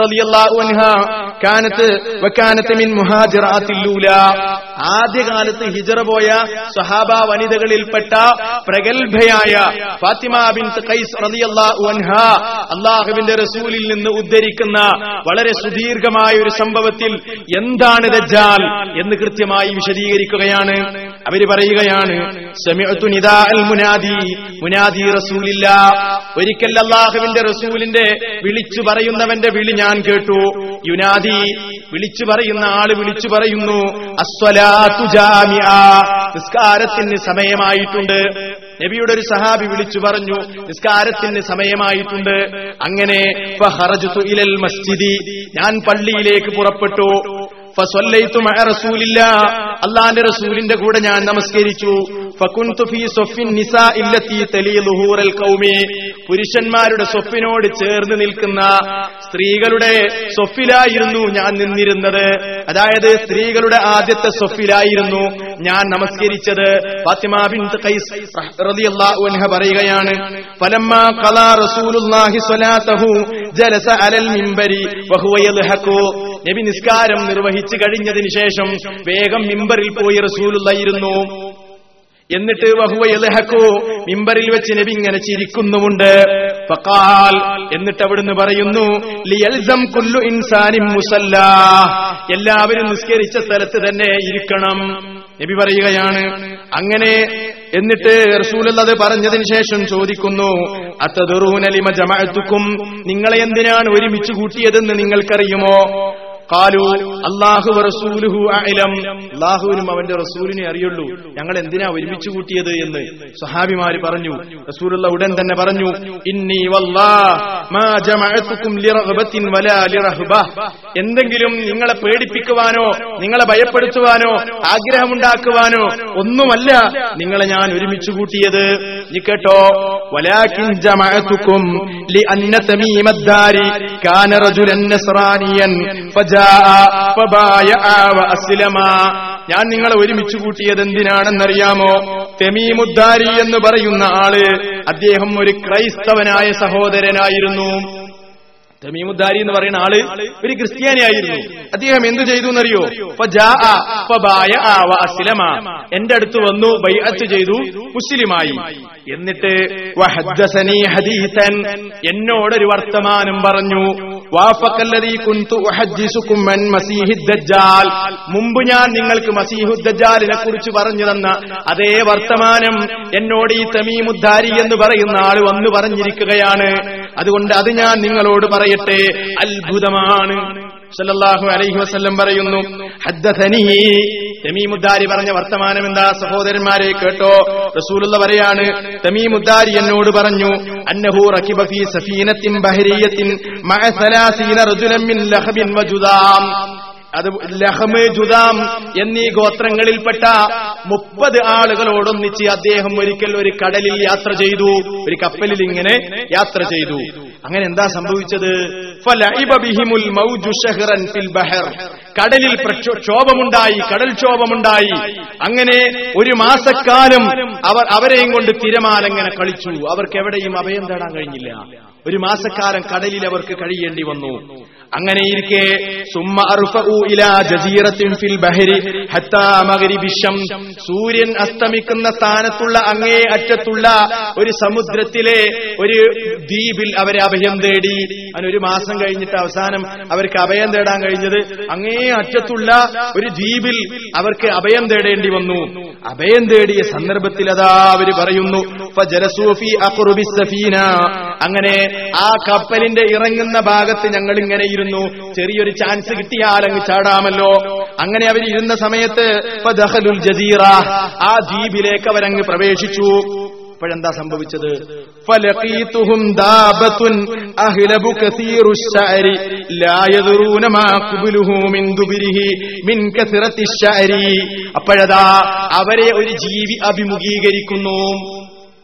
റളിയല്ലാഹു കാനത്ത് വക്കാനത്ത് മിൻ മുഹാജിറാത്തിൽ ലൂല. ആദ്യകാലത്ത് ഹിജറ പോയ സഹാബ വനിതകളിൽപ്പെട്ട പ്രഗത്ഭയായ ഫാത്തിമ ബിന്ത് ഖൈസ് റളിയല്ലാഹു അൻഹ അള്ളാഹുവിന്റെ റസൂലിൽ നിന്ന് ഉദ്ധരിക്കുന്ന വളരെ സുദീർഘമായ ഒരു സംഭവത്തിൽ എന്താണ് ദജ്ജാൽ എന്ന് കൃത്യമായി വിശദീകരിക്കുകയാണ്. അവർ പറയുകയാണ് മുനാദി. മുനാദി റസൂലില്ല. ഒരിക്കൽ അള്ളാഹുവിന്റെ റസൂലിന്റെ വിളിച്ചു പറയുന്നവന്റെ വിളി ഞാൻ കേട്ടു. യുനാദി വിളിച്ചു പറയുന്ന ആൾ വിളിച്ചു പറയുന്നു നിസ്കാരത്തിന് സമയമായിട്ടുണ്ട്. നബിയുടെ ഒരു സഹാബി വിളിച്ചു പറഞ്ഞു നിസ്കാരത്തിന് സമയമായിട്ടുണ്ട്. അങ്ങനെ മസ്ജിദി. ഞാൻ പള്ളിയിലേക്ക് പുറപ്പെട്ടു. അള്ളാന്റെ റസൂലിന്റെ കൂടെ ഞാൻ നമസ്കരിച്ചു. പുരുഷന്മാരുടെ സ്വപ്പിനോട് ചേർന്ന് നിൽക്കുന്ന സ്ത്രീകളുടെ സ്വപ്പിലായിരുന്നു ഞാൻ നിന്നിരുന്നത്. അതായത് സ്ത്രീകളുടെ ആദ്യത്തെ സ്വപ്പിലായിരുന്നു ഞാൻ നമസ്കരിച്ചത്. പറയുകയാണ് ജലസ അലൽ മിമ്പരി നബി നിസ്കാരം നിർവഹിച്ചു കഴിഞ്ഞതിന് ശേഷം വേഗം മിമ്പറിൽ പോയി റസൂലുള്ളായിരുന്നു. എന്നിട്ട് വഹുവ മിമ്പറിൽ വെച്ച് നബി ഇങ്ങനെ ചിരിക്കുന്നുമുണ്ട്. എന്നിട്ട് അവിടുന്ന് പറയുന്നു കുല്ലു ഇൻസാനിം മുസല്ല. എല്ലാവരും നിസ്കരിച്ച സ്ഥലത്ത് തന്നെ ഇരിക്കണം. നബി പറയുകയാണ് അങ്ങനെ എന്നിട്ട് റസൂലത് പറഞ്ഞതിന് ശേഷം ചോദിക്കുന്നു അത്തതുറൂനലിമ ജമാഅത്തുക്കും? നിങ്ങളെ എന്തിനാണ് ഒരുമിച്ച് കൂട്ടിയതെന്ന് നിങ്ങൾക്കറിയുമോ? കാലു അള്ളാഹു റസൂലുഹു അലം അള്ളാഹുവിനും അവന്റെ റസൂലിനെ അറിയുള്ളൂ. ഞങ്ങൾ എന്തിനാ ഒരുമിച്ച് കൂട്ടിയത് എന്ന് സഹാബിമാര് പറഞ്ഞു. റസൂലുള്ള ഉടൻ തന്നെ പറഞ്ഞു ഇന്നി എന്തെങ്കിലും നിങ്ങളെ പേടിപ്പിക്കുവാനോ നിങ്ങളെ ഭയപ്പെടുത്തുവാനോ ആഗ്രഹമുണ്ടാക്കുവാനോ ഒന്നുമല്ല നിങ്ങളെ ഞാൻ ഒരുമിച്ച് കൂട്ടിയത്. നീ കേട്ടോ വലാക്കിൻ ജമഅത്തുക്കും ലി തമീമദ്ദാരി കാന റജുലൻ നസ്രാനിയൻ ഫജ ഞാൻ നിങ്ങളെ ഒരുമിച്ച് കൂട്ടിയത് എന്തിനാണെന്നറിയാമോ? തെമീമുദ്ദാരി എന്ന് പറയുന്ന ആൾ അദ്ദേഹം ഒരു ക്രൈസ്തവനായ സഹോദരനായിരുന്നു. തമീമുദ്ദാരി എന്ന് പറയുന്ന ആൾ ഒരു ക്രിസ്ത്യാനിയായിരുന്നു. അദ്ദേഹം എന്ത് ചെയ്തു എന്നറിയോ. എന്റെ അടുത്ത് വന്നു ബൈഅത്ത് ചെയ്തു മുസ്ലിമായി. എന്നിട്ട് എന്നോടൊരു വർത്തമാനം പറഞ്ഞു. മുമ്പ് ഞാൻ നിങ്ങൾക്ക് മസീഹുദ്ദാലിനെ കുറിച്ച് പറഞ്ഞു തന്ന അതേ വർത്തമാനം എന്നോട് ഈ തമീമുദ്ദാരി എന്ന് പറയുന്ന ആൾ വന്നു പറഞ്ഞിരിക്കുകയാണ്. അതുകൊണ്ട് അത് ഞാൻ നിങ്ങളോട് പറയട്ടെ അത്ഭുതമാണ്. സല്ലല്ലാഹു അലൈഹി വസല്ലം പറയുന്നു തമീമുദ്ദാരി പറഞ്ഞ വർത്തമാനം എന്താ? സഹോദരന്മാരെ കേട്ടോ. റസൂലുള്ള പറയാണ് തമീമുദ്ദാരി എന്നോട് പറഞ്ഞു അന്നഹു റകിബ ഫീ സഫീനത്തിൻ ബഹരിയത്തിൻ മഅ സലാസീന റജുലൻ മിൻ ലഹബിൻ വജുദാം അത് ലഹമ് ജുദാം എന്നീ ഗോത്രങ്ങളിൽപ്പെട്ട മുപ്പത് ആളുകളോടൊന്നിച്ച് അദ്ദേഹം ഒരിക്കൽ ഒരു കടലിൽ യാത്ര ചെയ്തു ഒരു കപ്പലിൽ ഇങ്ങനെ യാത്ര ചെയ്തു. അങ്ങനെ എന്താ സംഭവിച്ചത്? കടലിൽ ക്ഷോഭമുണ്ടായി കടൽ ക്ഷോഭമുണ്ടായി. അങ്ങനെ ഒരു മാസക്കാലം അവർ അവരെയും കൊണ്ട് തിരമാലങ്ങനെ കളിച്ചു. അവർക്ക് എവിടെയും അഭയം തേടാൻ കഴിഞ്ഞില്ല. ഒരു മാസക്കാലം കടലിൽ അവർക്ക് കഴിയേണ്ടി വന്നു. അങ്ങനെ ഇരിക്കെ സുമ്മ അർഫഉ ഇലാ ജസീറത്തിൻ ഫിൽ ബഹരി സൂര്യൻ അസ്തമിക്കുന്ന സ്ഥാനത്തുള്ള അങ്ങേ അറ്റത്തുള്ള ഒരു സമുദ്രത്തിലെ ഒരു ദ്വീപിൽ അവരെ അഭയം തേടി. അങ്ങനെ ഒരു മാസം കഴിഞ്ഞിട്ട് അവസാനം അവർക്ക് അഭയം തേടാൻ കഴിഞ്ഞത് അങ്ങേ അറ്റത്തുള്ള ഒരു ദ്വീപിൽ അവർക്ക് അഭയം തേടേണ്ടി വന്നു. അഭയം തേടിയ സന്ദർഭത്തിൽ അതാ അവർ പറയുന്നു അങ്ങനെ ആ കപ്പലിന്റെ ഇറങ്ങുന്ന ഭാഗത്ത് ഞങ്ങൾ ഇങ്ങനെ ഇരുന്നു. ചെറിയൊരു ചാൻസ് കിട്ടിയാൽ അങ്ങ് ചാടാമല്ലോ. അങ്ങനെ അവർ ഇരുന്ന സമയത്ത് ജസീറ ആ ദ്വീപിലേക്ക് അവരങ്ങ് പ്രവേശിച്ചു. ഇപ്പോഴെന്താ സംഭവിച്ചത്? അപ്പോഴതാ അവരെ ഒരു ജീവി അഭിമുഖീകരിക്കുന്നു.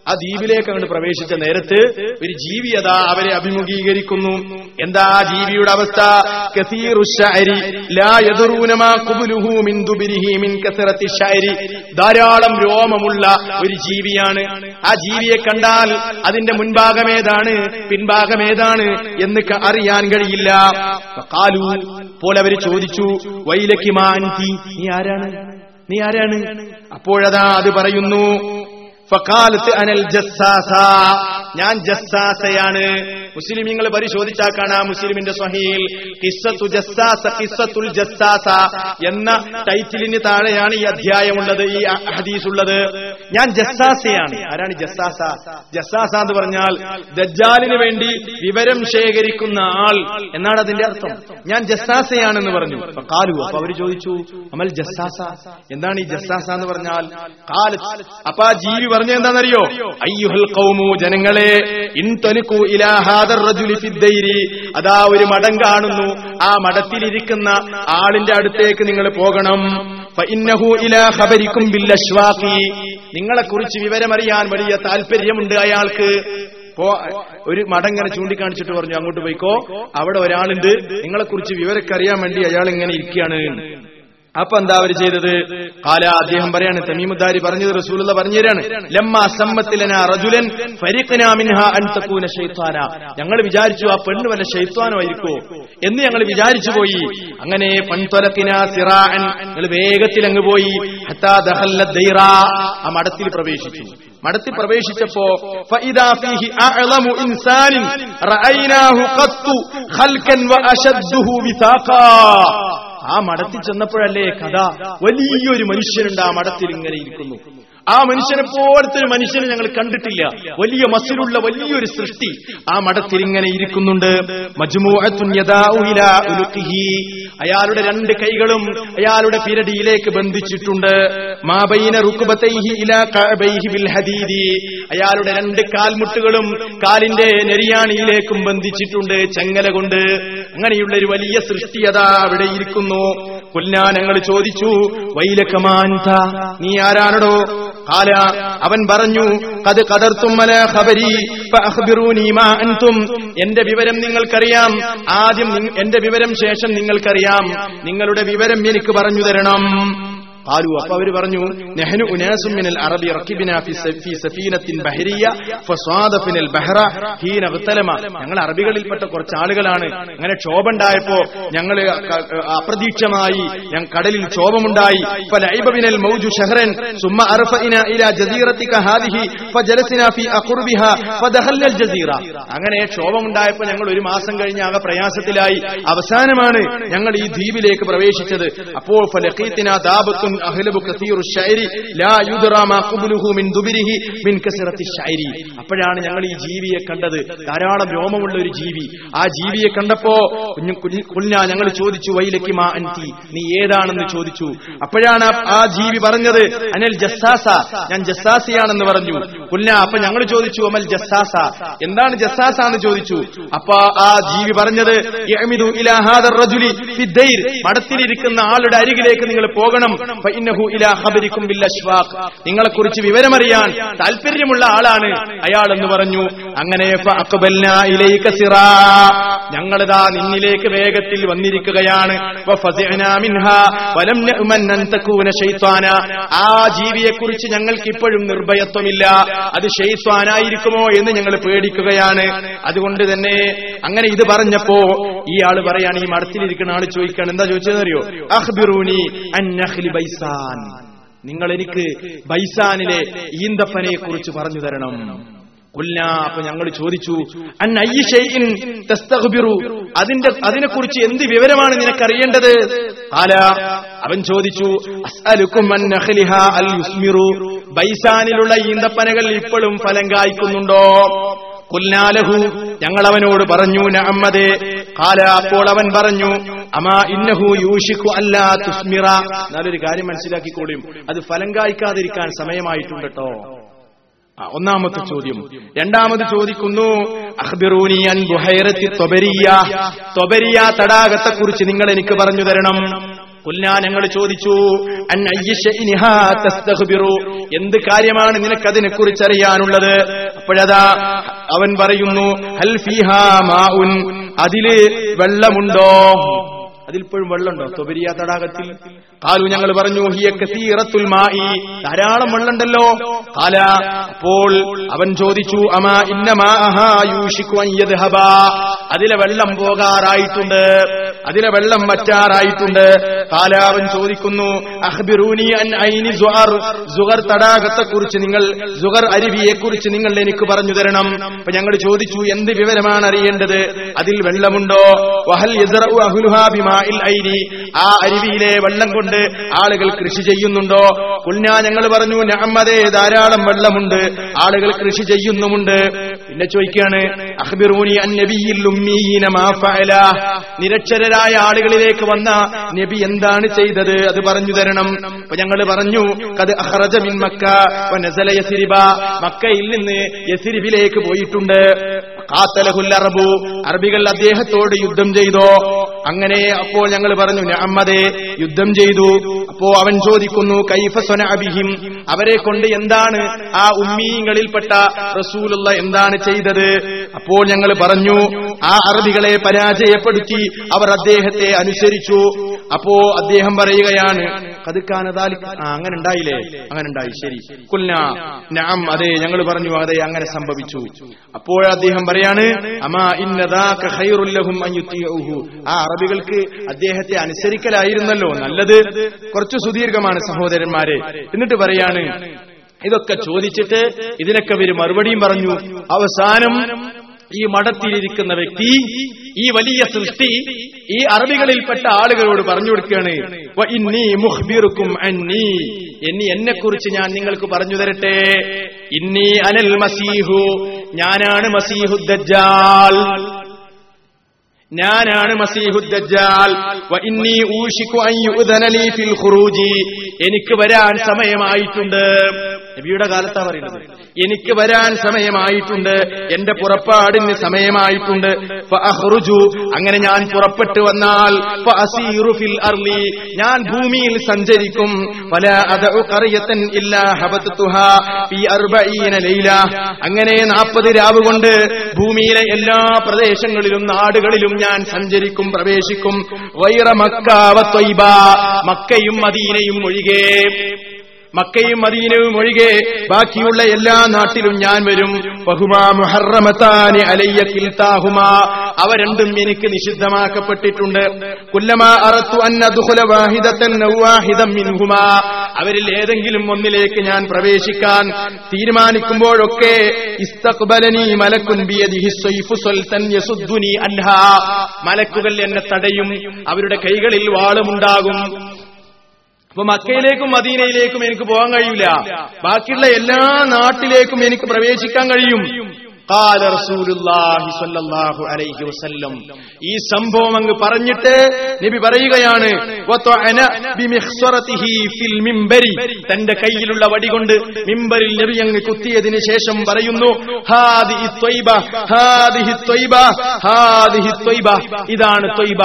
ആ ദ്വീപിലേക്ക് അങ്ങോട്ട് പ്രവേശിച്ച നേരത്ത് ഒരു ജീവി അതാ അവരെ അഭിമുഖീകരിക്കുന്നു. എന്താ ആ ജീവിയുടെ അവസ്ഥ? മിൻ മിൻ ധാരാളം രോമമുള്ള ഒരു ജീവിയാണ്. ആ ജീവിയെ കണ്ടാൽ അതിന്റെ മുൻഭാഗമേതാണ് പിൻഭാഗമേതാണ് എന്ന് അറിയാൻ കഴിയില്ല. കാലു പോലെ അവർ ചോദിച്ചു വൈലക്കി മാൻതി നീ ആരാണ്? നീ ആരാണ്? അപ്പോഴതാ അത് പറയുന്നു ഫക്കാലത്ത് അനൽ ജസ്സാസ ഞാൻ ജസ്സാസയാണ്. മുസ്ലിമീങ്ങൾ പരിശോധിച്ചാൽ കാണാം മുസ്ലിമിന്റെ സ്വഹീൽ. ജസ്സാസ ജസ്സാസ എന്ന ടൈറ്റിലിന് താഴെയാണ് ഈ അധ്യായമുള്ളത് ഈ ഹദീസ് ഉള്ളത് ഞാൻ ജസ്സാസയാണ്. ആരാണ് ജസ്സാസ? ജസ്സാസ എന്ന് പറഞ്ഞാൽ ദജ്ജാലിന് വേണ്ടി വിവരം ശേഖരിക്കുന്ന ആൾ എന്നാണ് അതിന്റെ അർത്ഥം. ഞാൻ ജസ്സാസയാണെന്ന് പറഞ്ഞു. കാലു അപ്പൊ അവർ ചോദിച്ചു അമൽ ജസ്സാസ? എന്താണ് ഈ ജസ്സാസ എന്ന് പറഞ്ഞാൽ? അപ്പൊ ആ ജീവി പറഞ്ഞ എന്താണെന്നറിയോ? അയ്യുഹൽ കൗമു ജനങ്ങളെ ഇൻതൊലിക്കു ഇലാഹാദർ റജുലിഫിദ്ദൈരി അതാ ഒരു മടം കാണുന്നു. ആ മഠത്തിലിരിക്കുന്ന ആളിന്റെ അടുത്തേക്ക് നിങ്ങൾ പോകണം. ഫഇന്നഹു ഇലാ ഖബരിക്കും ബിൽ അശ്വാഖി. നിങ്ങളെ കുറിച്ച് വിവരമറിയാൻ വലിയ താല്പര്യമുണ്ട് അയാൾക്ക്. പോ ഒരു മടങ്ങനെ ചൂണ്ടിക്കാണിച്ചിട്ട് പറഞ്ഞു അങ്ങോട്ട് പോയിക്കോ. അവിടെ ഒരാളുണ്ട്. നിങ്ങളെ കുറിച്ച് വിവരക്കറിയാൻ വേണ്ടി അയാൾ ഇങ്ങനെ ഇരിക്കുകയാണ്. അപ്പൊ എന്താ അവർ ചെയ്തത്? കാല അദ്ദേഹം പറയാണ് തമീമുദ്ദാരി പറഞ്ഞത് റസൂലുള്ള പറഞ്ഞു തരാണ്. ലമ്മ സമ്മത്തിലന റജുലൻ ഞങ്ങൾ വിചാരിച്ചു ആ പെണ്ണ് വല്ല ശൈത്വാനോ ആയിരിക്കോ എന്ന് ഞങ്ങൾ വിചാരിച്ചു പോയി. അങ്ങനെ പൺതൊലക്കിന സിറാൻ വേഗത്തിൽ അങ്ങ് പോയി. ആ മടത്തിൽ പ്രവേശിച്ചു. മഠത്തിൽ പ്രവേശിച്ചപ്പോ ഇൻസാനിൻ ആ മഠത്തിൽ ചെന്നപ്പോഴല്ലേ കഥ. വലിയൊരു മനുഷ്യനുണ്ട് ആ മഠത്തിൽ ഇങ്ങനെ ഇരിക്കുന്നു. ആ മനുഷ്യനെ പോലത്തെ ഒരു മനുഷ്യനെ ഞങ്ങൾ കണ്ടിട്ടില്ല. വലിയ മസിലുള്ള വലിയൊരു സൃഷ്ടി. ആ മഠത്തിൽ ഇങ്ങനെ ഇരിക്കുന്നുണ്ട്. ഉലുഖിഹി. അയാളുടെ രണ്ട് കൈകളും അയാളുടെ പിരടിയിലേക്ക് ബന്ധിച്ചിട്ടുണ്ട്. മാബൈന ഇലാ ബിൽ ഹദീദി. അയാളുടെ രണ്ട് കാൽമുട്ടുകളും കാലിന്റെ നെരിയാണിയിലേക്കും ബന്ധിച്ചിട്ടുണ്ട് ചങ്ങല കൊണ്ട്. അങ്ങനെയുള്ള ഒരു വലിയ സൃഷ്ടി അതാ അവിടെ ഇരിക്കുന്നു. കൊല്ലാനങ്ങൾ ചോദിച്ചു വൈലക്കമാൻത നീ ആരാണടോ? കാല അവൻ പറഞ്ഞു കത് അൻതും. എന്റെ വിവരം നിങ്ങൾക്കറിയാം. ആദ്യം എന്റെ വിവരം ശേഷം നിങ്ങൾക്കറിയാം. നിങ്ങളുടെ വിവരം എനിക്ക് പറഞ്ഞു തരണം. കാലു അപ്പൊ അവർ പറഞ്ഞു നെഹ്നു ഉനാസും മിനൽ അറബി ഞങ്ങൾ അറബികളിൽപ്പെട്ട കുറച്ച് ആളുകളാണ് അങ്ങനെ ക്ഷോഭമുണ്ടായപ്പോ ഞങ്ങൾ അപ്രതീക്ഷമായി ഞങ്ങൾ കടലിൽ ക്ഷോഭമുണ്ടായി. അങ്ങനെ ക്ഷോഭമുണ്ടായപ്പോ ഞങ്ങൾ ഒരു മാസം കഴിഞ്ഞ് ആകെ പ്രയാസത്തിലായി. അവസാനമാണ് ഞങ്ങൾ ഈ ദ്വീപിലേക്ക് പ്രവേശിച്ചത്. അപ്പോൾ ഫലഖീത്തിന ദാബത്തും അഹ്ലബു കസീറു ലാ മിൻ മിൻ കസറത്തി അപ്പോഴാണ് ഞങ്ങൾ ഈ ജീവിയെ കണ്ടത്. ധാരാളം രോമമുള്ള ഒരു ജീവി. ആ ജീവിയെ കണ്ടപ്പോ കുഞ്ഞു- ഞങ്ങൾ ചോദിച്ചു വൈലക്കി മാ അൻതി. നീ ഏതാണെന്ന് ചോദിച്ചു? അപ്പോഴാണ് ആ- ജീവി പറഞ്ഞത് അനൽ ജസ്സാസ. ഞാൻ ജസ്സാസിയാണെന്ന് പറഞ്ഞു. കുഞ്ഞ അപ്പൊ ഞങ്ങൾ ചോദിച്ചു അമൽ ജസ്സാസ. എന്താണ് ജസ്സാസ എന്ന് ചോദിച്ചു? അപ്പൊ ആ ജീവി പറഞ്ഞത് മടത്തിലിരിക്കുന്ന ഇലാ ഹാദർ റജുലി ഫിദ്ദൈർ." മഠത്തിലിരിക്കുന്ന ആളുടെ അരികിലേക്ക് നിങ്ങൾ പോകണം. ഫഇന്നഹു ഇലാ ഖബരിക്കും ബിൽ അശ്വാഖ് നിങ്ങളെ കുറിച്ച് വിവരമറിയാൻ താല്പര്യമുള്ള ആളാണ് അയാൾ എന്ന് പറഞ്ഞു. അങ്ങനെ ഞങ്ങളിതാ നിന്നിലേക്ക് വേഗത്തിൽ വന്നിരിക്കുകയാണ്. ആ ജീവിയെ കുറിച്ച് ഞങ്ങൾക്ക് ഇപ്പോഴും നിർഭയത്വമില്ല. അത് ഷെയ്ത്വാനായിരിക്കുമോ എന്ന് ഞങ്ങൾ പേടിക്കുകയാണ്. അതുകൊണ്ട് തന്നെ അങ്ങനെ ഇത് പറഞ്ഞപ്പോ ഈ ആൾ പറയാണ് ഈ മടത്തിലിരിക്കുന്ന ആൾ ചോദിക്കാണ് എന്താ ചോദിച്ചതെന്നറിയോ? അഹ്ബിറൂനി അന്നഹ്ലി നഖ്ലി ബൈസാൻ. നിങ്ങൾ എനിക്ക് ബൈസാനിലെ ഈന്തപ്പനയെ കുറിച്ച് പറഞ്ഞു തരണം. കൊല്ല അപ്പൊ ഞങ്ങൾ ചോദിച്ചു അതിന്റെ അതിനെക്കുറിച്ച് എന്ത് വിവരമാണ് നിനക്കറിയേണ്ടത്? ആല അവൻ ചോദിച്ചു ബൈസാനിലുള്ള ഈന്തപ്പനകൾ ഇപ്പോഴും ഫലം കായ്ക്കുന്നുണ്ടോ? കുല്ലാലഹു ഞങ്ങൾ അവനോട് പറഞ്ഞു നഹമ്മദേ കാല അപ്പോൾ അവൻ പറഞ്ഞു അമാ ഇന്നഹു യൂഷിഖു അല്ലാ തുസ്മിറ. നല്ലൊരു കാര്യം മനസ്സിലാക്കിക്കോളിയും. അത് ഫലം കായ്ക്കാതിരിക്കാൻ സമയമായിട്ടുണ്ട് ഒന്നാമത്തെ ചോദ്യം. രണ്ടാമത് ചോദിക്കുന്നു അഹ്ബിറൂനിയൻ ബുഹൈറത്തി തൊബരിയ തൊബരിയ തടാകത്തെ കുറിച്ച് നിങ്ങൾ എനിക്ക് പറഞ്ഞു തരണം. കുല്ലാ ഞങ്ങൾ ചോദിച്ചു എന്ത് കാര്യമാണ് നിനക്കതിനെ കുറിച്ച് അറിയാനുള്ളത് അപ്പോഴതാ അവൻ പറയുന്നു ഹൽ മാഉൻ? അതിൽ വെള്ളമുണ്ടോ? അതിലിപ്പോഴും വെള്ളമുണ്ടോ? തൊബരിയ തടാകത്തിൽ. കാലു ഞങ്ങൾ പറഞ്ഞു ഹിയ കസീറത്തുൽ മായി ധാരാളം വെള്ളമുണ്ടല്ലോ. കാല അപ്പോൾ അവൻ ചോദിച്ചു അമാ ഇന്നമാ അഹാ യൂഷിക്കു അയ്യത് യദ്ഹബ? അതിലെ വെള്ളം പോകാറായിട്ടുണ്ട്. അതിലെ വെള്ളം വറ്റാറായിട്ടുണ്ട്. കാലാവൻ ചോദിക്കുന്നു അഹ്ബിറൂനി അൻ ഐനി സുഹർ സുഹർ തടാകത്തെ കുറിച്ച് നിങ്ങൾ സുഹർ അരുവിയെ കുറിച്ച് നിങ്ങൾ എനിക്ക് പറഞ്ഞു തരണം. അപ്പൊ ഞങ്ങൾ ചോദിച്ചു എന്ത് വിവരമാണ് അറിയേണ്ടത്? അതിൽ വെള്ളമുണ്ടോ? വഹൽ ഐനി. ആ അരുവിയിലെ വെള്ളം കൊണ്ട് ആളുകൾ കൃഷി ചെയ്യുന്നുണ്ടോ? കുഞ്ഞാ ഞങ്ങൾ പറഞ്ഞു നഅമ്മദേ ധാരാളം വെള്ളമുണ്ട്. ആളുകൾ കൃഷി ചെയ്യുന്നുമുണ്ട്. പിന്നെ ചോദിക്കുകയാണ് അഹ്ബിറൂനി അൻ നബിയിൽ നിരക്ഷരരായ ആളുകളിലേക്ക് വന്ന നബി എന്താണ് ചെയ്തത്? അത് പറഞ്ഞു തരണം. അപ്പൊ ഞങ്ങൾ പറഞ്ഞു കത് അഹ്റജമിൻ മക്ക മക്കയിൽ നിന്ന് യസിരിബിലേക്ക് പോയിട്ടുണ്ട്. ഖാത്തലഹുൽ അറബു അറബികൾ അദ്ദേഹത്തോട് യുദ്ധം ചെയ്തോ? അങ്ങനെ അപ്പോൾ ഞങ്ങൾ പറഞ്ഞു നഅമ്മദേ യുദ്ധം ചെയ്തു. അപ്പോ അവൻ ചോദിക്കുന്നു കൈഫ അബിഹിം അവരെ കൊണ്ട് എന്താണ് ആ ഉമ്മീങ്ങളിൽപ്പെട്ട റസൂലുള്ള എന്താണ് ചെയ്തത്? അപ്പോൾ ഞങ്ങൾ പറഞ്ഞു ആ അറബികളെ പരാജയപ്പെടുത്തി അവർ അദ്ദേഹത്തെ അനുസരിച്ചു. അപ്പോ അദ്ദേഹം പറയുകയാണ് കതുക്കാനതാലി അങ്ങനെ ഉണ്ടായില്ലേ? അങ്ങനെ ഉണ്ടായി ശരി. കുൽന നഅം അതെ ഞങ്ങൾ പറഞ്ഞു അതെ അങ്ങനെ സംഭവിച്ചു. അപ്പോൾ അദ്ദേഹം പറയാണ് അമാ യുത്തിഉഹു. ആ അറബികൾക്ക് അദ്ദേഹത്തെ അനുസരിക്കലായിരുന്നല്ലോ നല്ലത്. കുറച്ചു സുദീർഘമാണ് സഹോദരന്മാരെ. എന്നിട്ട് പറയാണ് ഇതൊക്കെ ചോദിച്ചിട്ട് ഇതിനൊക്കെ ഒരു മറുപടിയും പറഞ്ഞു. അവസാനം ഈ മഠത്തിലിരിക്കുന്ന വ്യക്തി ഈ വലിയ സൃഷ്ടി ഈ അറബികളിൽപ്പെട്ട ആളുകളോട് പറഞ്ഞു കൊടുക്കുകയാണ് "വ ഇന്നി അന്നി. എന്നി എന്നെ കുറിച്ച് ഞാൻ നിങ്ങൾക്ക് പറഞ്ഞു തരട്ടെ. ഇന്നി അനൽ മസീഹു. ഞാനാണ് മസീഹു ദജ്ജാൽ. ഞാനാണ് മസീഹുദ്ദാൽ എനിക്ക് വരാൻ സമയമായിട്ടുണ്ട്. നബിയുടെ കാലത്താ പറയുന്നത്. എനിക്ക് വരാൻ സമയമായിട്ടുണ്ട്. എന്റെ പുറപ്പാടിന് സമയമായിട്ടുണ്ട്. അങ്ങനെ ഞാൻ പുറപ്പെട്ടു വന്നാൽ അർളി ഞാൻ ഭൂമിയിൽ സഞ്ചരിക്കും. പല ഖറിയതൻ ഇല്ലാ ലൈല. അങ്ങനെ 40 രാവ് കൊണ്ട് ഭൂമിയിലെ എല്ലാ പ്രദേശങ്ങളിലും നാടുകളിലും ഞാൻ സഞ്ചരിക്കും പ്രവേശിക്കും. വൈറ മക്കാവ മക്കയും മദീനയും ഒഴികെ. മക്കയും മദീനവും ഒഴികെ ബാക്കിയുള്ള എല്ലാ നാട്ടിലും ഞാൻ വരും. ബഹുമാ മുഹറമത്താനി അലയ്യ കിൽത്താഹുമാ അവ രണ്ടും എനിക്ക് നിഷിദ്ധമാക്കപ്പെട്ടിട്ടുണ്ട്. കുല്ലമാ അറത്തു അന്ന ദുഹുല വാഹിദത്തൻ ഔ വാഹിദം മിൻഹുമാ. അവരിൽ ഏതെങ്കിലും ഒന്നിലേക്ക് ഞാൻ പ്രവേശിക്കാൻ തീരുമാനിക്കുമ്പോഴൊക്കെ ഇസ്തഖ്ബലനി മലക്കുൻ ബിയദിഹി സൈഫു സുൽത്തൻ യസുദ്ദുനി അൻഹാ. മലക്കുകൾ എന്നെ തടയും. അവരുടെ കൈകളിൽ വാളുമുണ്ടാകും. അപ്പൊ മക്കയിലേക്കും മദീനയിലേക്കും എനിക്ക് പോകാൻ കഴിയില്ല ബാക്കിയുള്ള എല്ലാ നാട്ടിലേക്കും എനിക്ക് പ്രവേശിക്കാൻ കഴിയും. ഖാല صلى الله അലൈഹി വസല്ലം ഈ സംഭവം അങ്ങ് പറഞ്ഞിട്ട് നബി പറയുകയാണ് ഫിൽ മിംബരി. തന്റെ കയ്യിലുള്ള വടി കൊണ്ട് മിംബറിൽ നബി അങ്ങ് കുത്തിയതിന് ശേഷം പറയുന്നു ഇതാണ് ത്വയ്ബ ഇതാണ് ത്വയ്ബ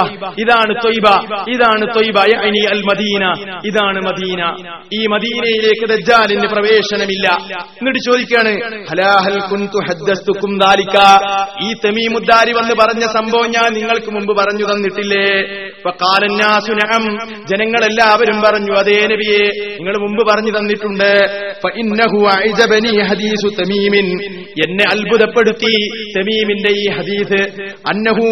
ഇതാണ് ത്വയ്ബ യഅനി അൽ മദീന. ഇതാണ് മദീന. ഈ മദീനയിലേക്ക് ദജ്ജാലിന് പ്രവേശനമില്ല. എന്നിട്ട് ചോദിക്കുകയാണ് ഹലാഹൽ കുന്തു ഹദസ്തുക്കും ദാലിക്ക. ഈ തെമീമുദ്ദാരി വന്ന് പറഞ്ഞ സംഭവം ഞാൻ നിങ്ങൾക്ക് മുമ്പ് പറഞ്ഞു തന്നിട്ടില്ലേ? കാലന്യാസുനകം ജനങ്ങളെല്ലാവരും പറഞ്ഞു അതേ നബിയെ നിങ്ങൾ മുമ്പ് പറഞ്ഞു തന്നിട്ടുണ്ട്. ഹദീസു തമീമിൻ. എന്നെ അത്ഭുതപ്പെടുത്തി തമീമിന്റെ ഈ ഹദീസ്. അന്നഹു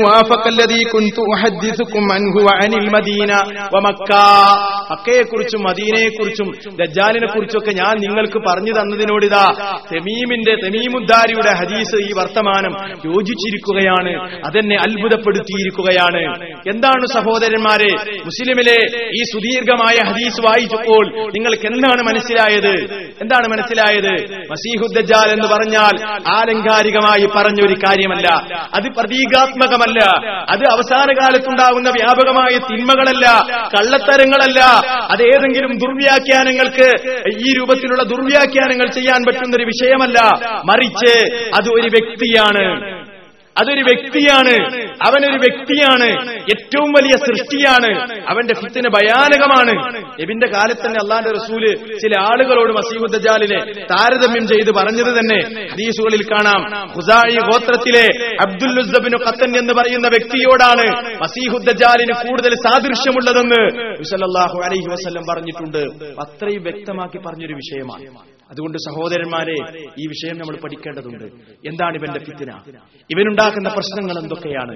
മക്കയെക്കുറിച്ചും മദീനയെക്കുറിച്ചും ദജാലിനെ കുറിച്ചൊക്കെ ഞാൻ നിങ്ങൾക്ക് പറഞ്ഞു തന്നതിനോടിതാ തെമീമിന്റെ തെമീമുദ്ദാരിയുടെ ഹദീസ് ഈ വർത്തമാനം യോജിച്ചിരിക്കുകയാണ്. അതെന്നെ അത്ഭുതപ്പെടുത്തിയിരിക്കുകയാണ്. എന്താണ് സഹോദരന്മാരെ മുസ്ലിമിലെ ഈ സുദീർഘമായ ഹദീസ് വായിച്ചപ്പോൾ നിങ്ങൾക്ക് എന്താണ് മനസ്സിലായത്? എന്താണ് മനസ്സിലായത്? മസീഹുദ്ദജാൽ എന്ന് പറഞ്ഞാൽ ആലങ്കാരികമായി പറഞ്ഞൊരു കാര്യമല്ല. അത് പ്രതീകാത്മകമല്ല. അത് അവസാന കാലത്തുണ്ടാകുന്ന വ്യാപകമായ തിന്മകളല്ല കള്ളത്തരങ്ങളല്ല. അത് ഏതെങ്കിലും ദുർവ്യാഖ്യാനങ്ങൾക്ക് ഈ രൂപത്തിലുള്ള ദുർവ്യാഖ്യാനങ്ങൾ ചെയ്യാൻ പറ്റുന്ന ഒരു വിഷയമല്ല. മറിച്ച് അത് ഒരു വ്യക്തിയാണ്. അതൊരു വ്യക്തിയാണ്. അവനൊരു വ്യക്തിയാണ്. ഏറ്റവും വലിയ സൃഷ്ടിയാണ്. അവന്റെ ഫിത്തിന് ഭയാനകമാണ്. എബിന്റെ കാലത്ത് തന്നെ അള്ളാന്റെ റസൂൽ ചില ആളുകളോട് മസീഹുദ്ദജാലിനെ താരതമ്യം ചെയ്ത് പറഞ്ഞത് തന്നെ ഹദീസുകളിൽ കാണാം. ഹുസായി ഗോത്രത്തിലെ അബ്ദുല്ലുസബിനു ഖത്തൻ എന്ന് പറയുന്ന വ്യക്തിയോടാണ് മസീഹുദ്ദജാലിന് കൂടുതൽ സാദൃശ്യമുള്ളതെന്ന് വിസലല്ലാഹു അലൈഹി വസല്ലം പറഞ്ഞിട്ടുണ്ട്. അത്രയും വ്യക്തമാക്കി പറഞ്ഞൊരു വിഷയമാണ്. അതുകൊണ്ട് സഹോദരന്മാരെ ഈ വിഷയം നമ്മൾ പഠിക്കേണ്ടതുണ്ട്. എന്താണ് ഇവന്റെ ഫിത്തിന ഇവനുണ്ടാക്കുന്ന പ്രശ്നങ്ങൾ എന്തൊക്കെയാണ്?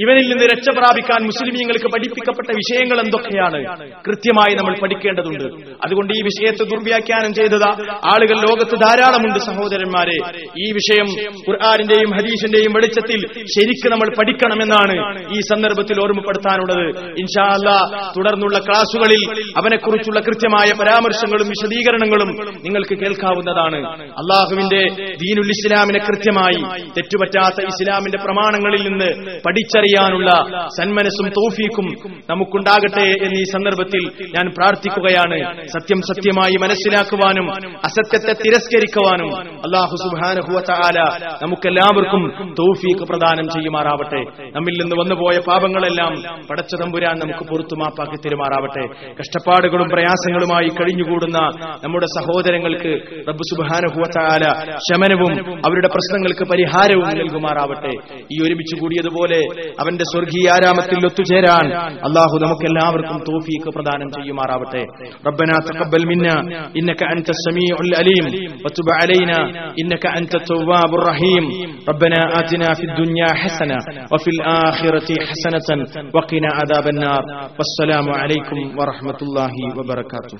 ഇവനിൽ നിന്ന് രക്ഷ പ്രാപിക്കാൻ മുസ്ലിമീങ്ങൾക്ക് പഠിപ്പിക്കപ്പെട്ട വിഷയങ്ങൾ എന്തൊക്കെയാണ്? കൃത്യമായി നമ്മൾ പഠിക്കേണ്ടതുണ്ട്. അതുകൊണ്ട് ഈ വിഷയത്തെ ദുർവ്യാഖ്യാനം ചെയ്തത് ആളുകൾ ലോകത്ത് ധാരാളമുണ്ട് സഹോദരന്മാരെ. ഈ വിഷയം ഖുർആാനിന്റെയും ഹദീസിന്റെയും വെളിച്ചത്തിൽ ശരിക്ക് നമ്മൾ പഠിക്കണമെന്നാണ് ഈ സന്ദർഭത്തിൽ ഓർമ്മപ്പെടുത്താനുള്ളത്. ഇൻഷാല്ല തുടർന്നുള്ള ക്ലാസുകളിൽ അവനെക്കുറിച്ചുള്ള കൃത്യമായ പരാമർശങ്ങളും വിശദീകരണങ്ങളും നിങ്ങൾക്ക് കേൾക്കാവുന്നതാണ്. അള്ളാഹുവിന്റെ ദീനുൽ ഇസ്ലാമിനെ കൃത്യമായി തെറ്റുപറ്റാത്ത ഇസ്ലാമിന്റെ പ്രമാണങ്ങളിൽ നിന്ന് പഠിച്ച തിരിച്ചറിയാനുള്ള സന്മനസ്സും തോഫീക്കും നമുക്കുണ്ടാകട്ടെ ഈ സന്ദർഭത്തിൽ ഞാൻ പ്രാർത്ഥിക്കുകയാണ്. സത്യം സത്യമായി മനസ്സിലാക്കുവാനും അസത്യത്തെ തിരസ്കരിക്കുവാനും അള്ളാഹു സുബാനുഭവത്താല നമുക്കെല്ലാവർക്കും തോഫീക്ക് പ്രദാനം ചെയ്യുമാറാവട്ടെ. നമ്മിൽ നിന്ന് വന്നുപോയ പാപങ്ങളെല്ലാം പടച്ച തമ്പുരാൻ നമുക്ക് പുറത്തു മാപ്പാക്കി തരുമാറാവട്ടെ. കഷ്ടപ്പാടുകളും പ്രയാസങ്ങളുമായി കഴിഞ്ഞുകൂടുന്ന നമ്മുടെ സഹോദരങ്ങൾക്ക് റബ്ബ് സുബാനുഭവത്താല ശമനവും അവരുടെ പ്രശ്നങ്ങൾക്ക് പരിഹാരവും നൽകുമാറാവട്ടെ. ഈ ഒരുമിച്ച് കൂടിയതുപോലെ അവന്റെ സ്വർഗീയാരാമത്തിൽ ഒത്തുചേരാൻ അള്ളാഹു നമുക്കെല്ലാവർക്കും തോഫീക്ക് പ്രദാനം ചെയ്യുമാറാവട്ടെ ربنا تقبل منا انك انت السميع العليم وتب علينا انك انت التواب الرحيم ربنا آتنا في الدنيا حسنه وفي الاخره حسنه وقنا عذاب النار والسلام عليكم ورحمه الله وبركاته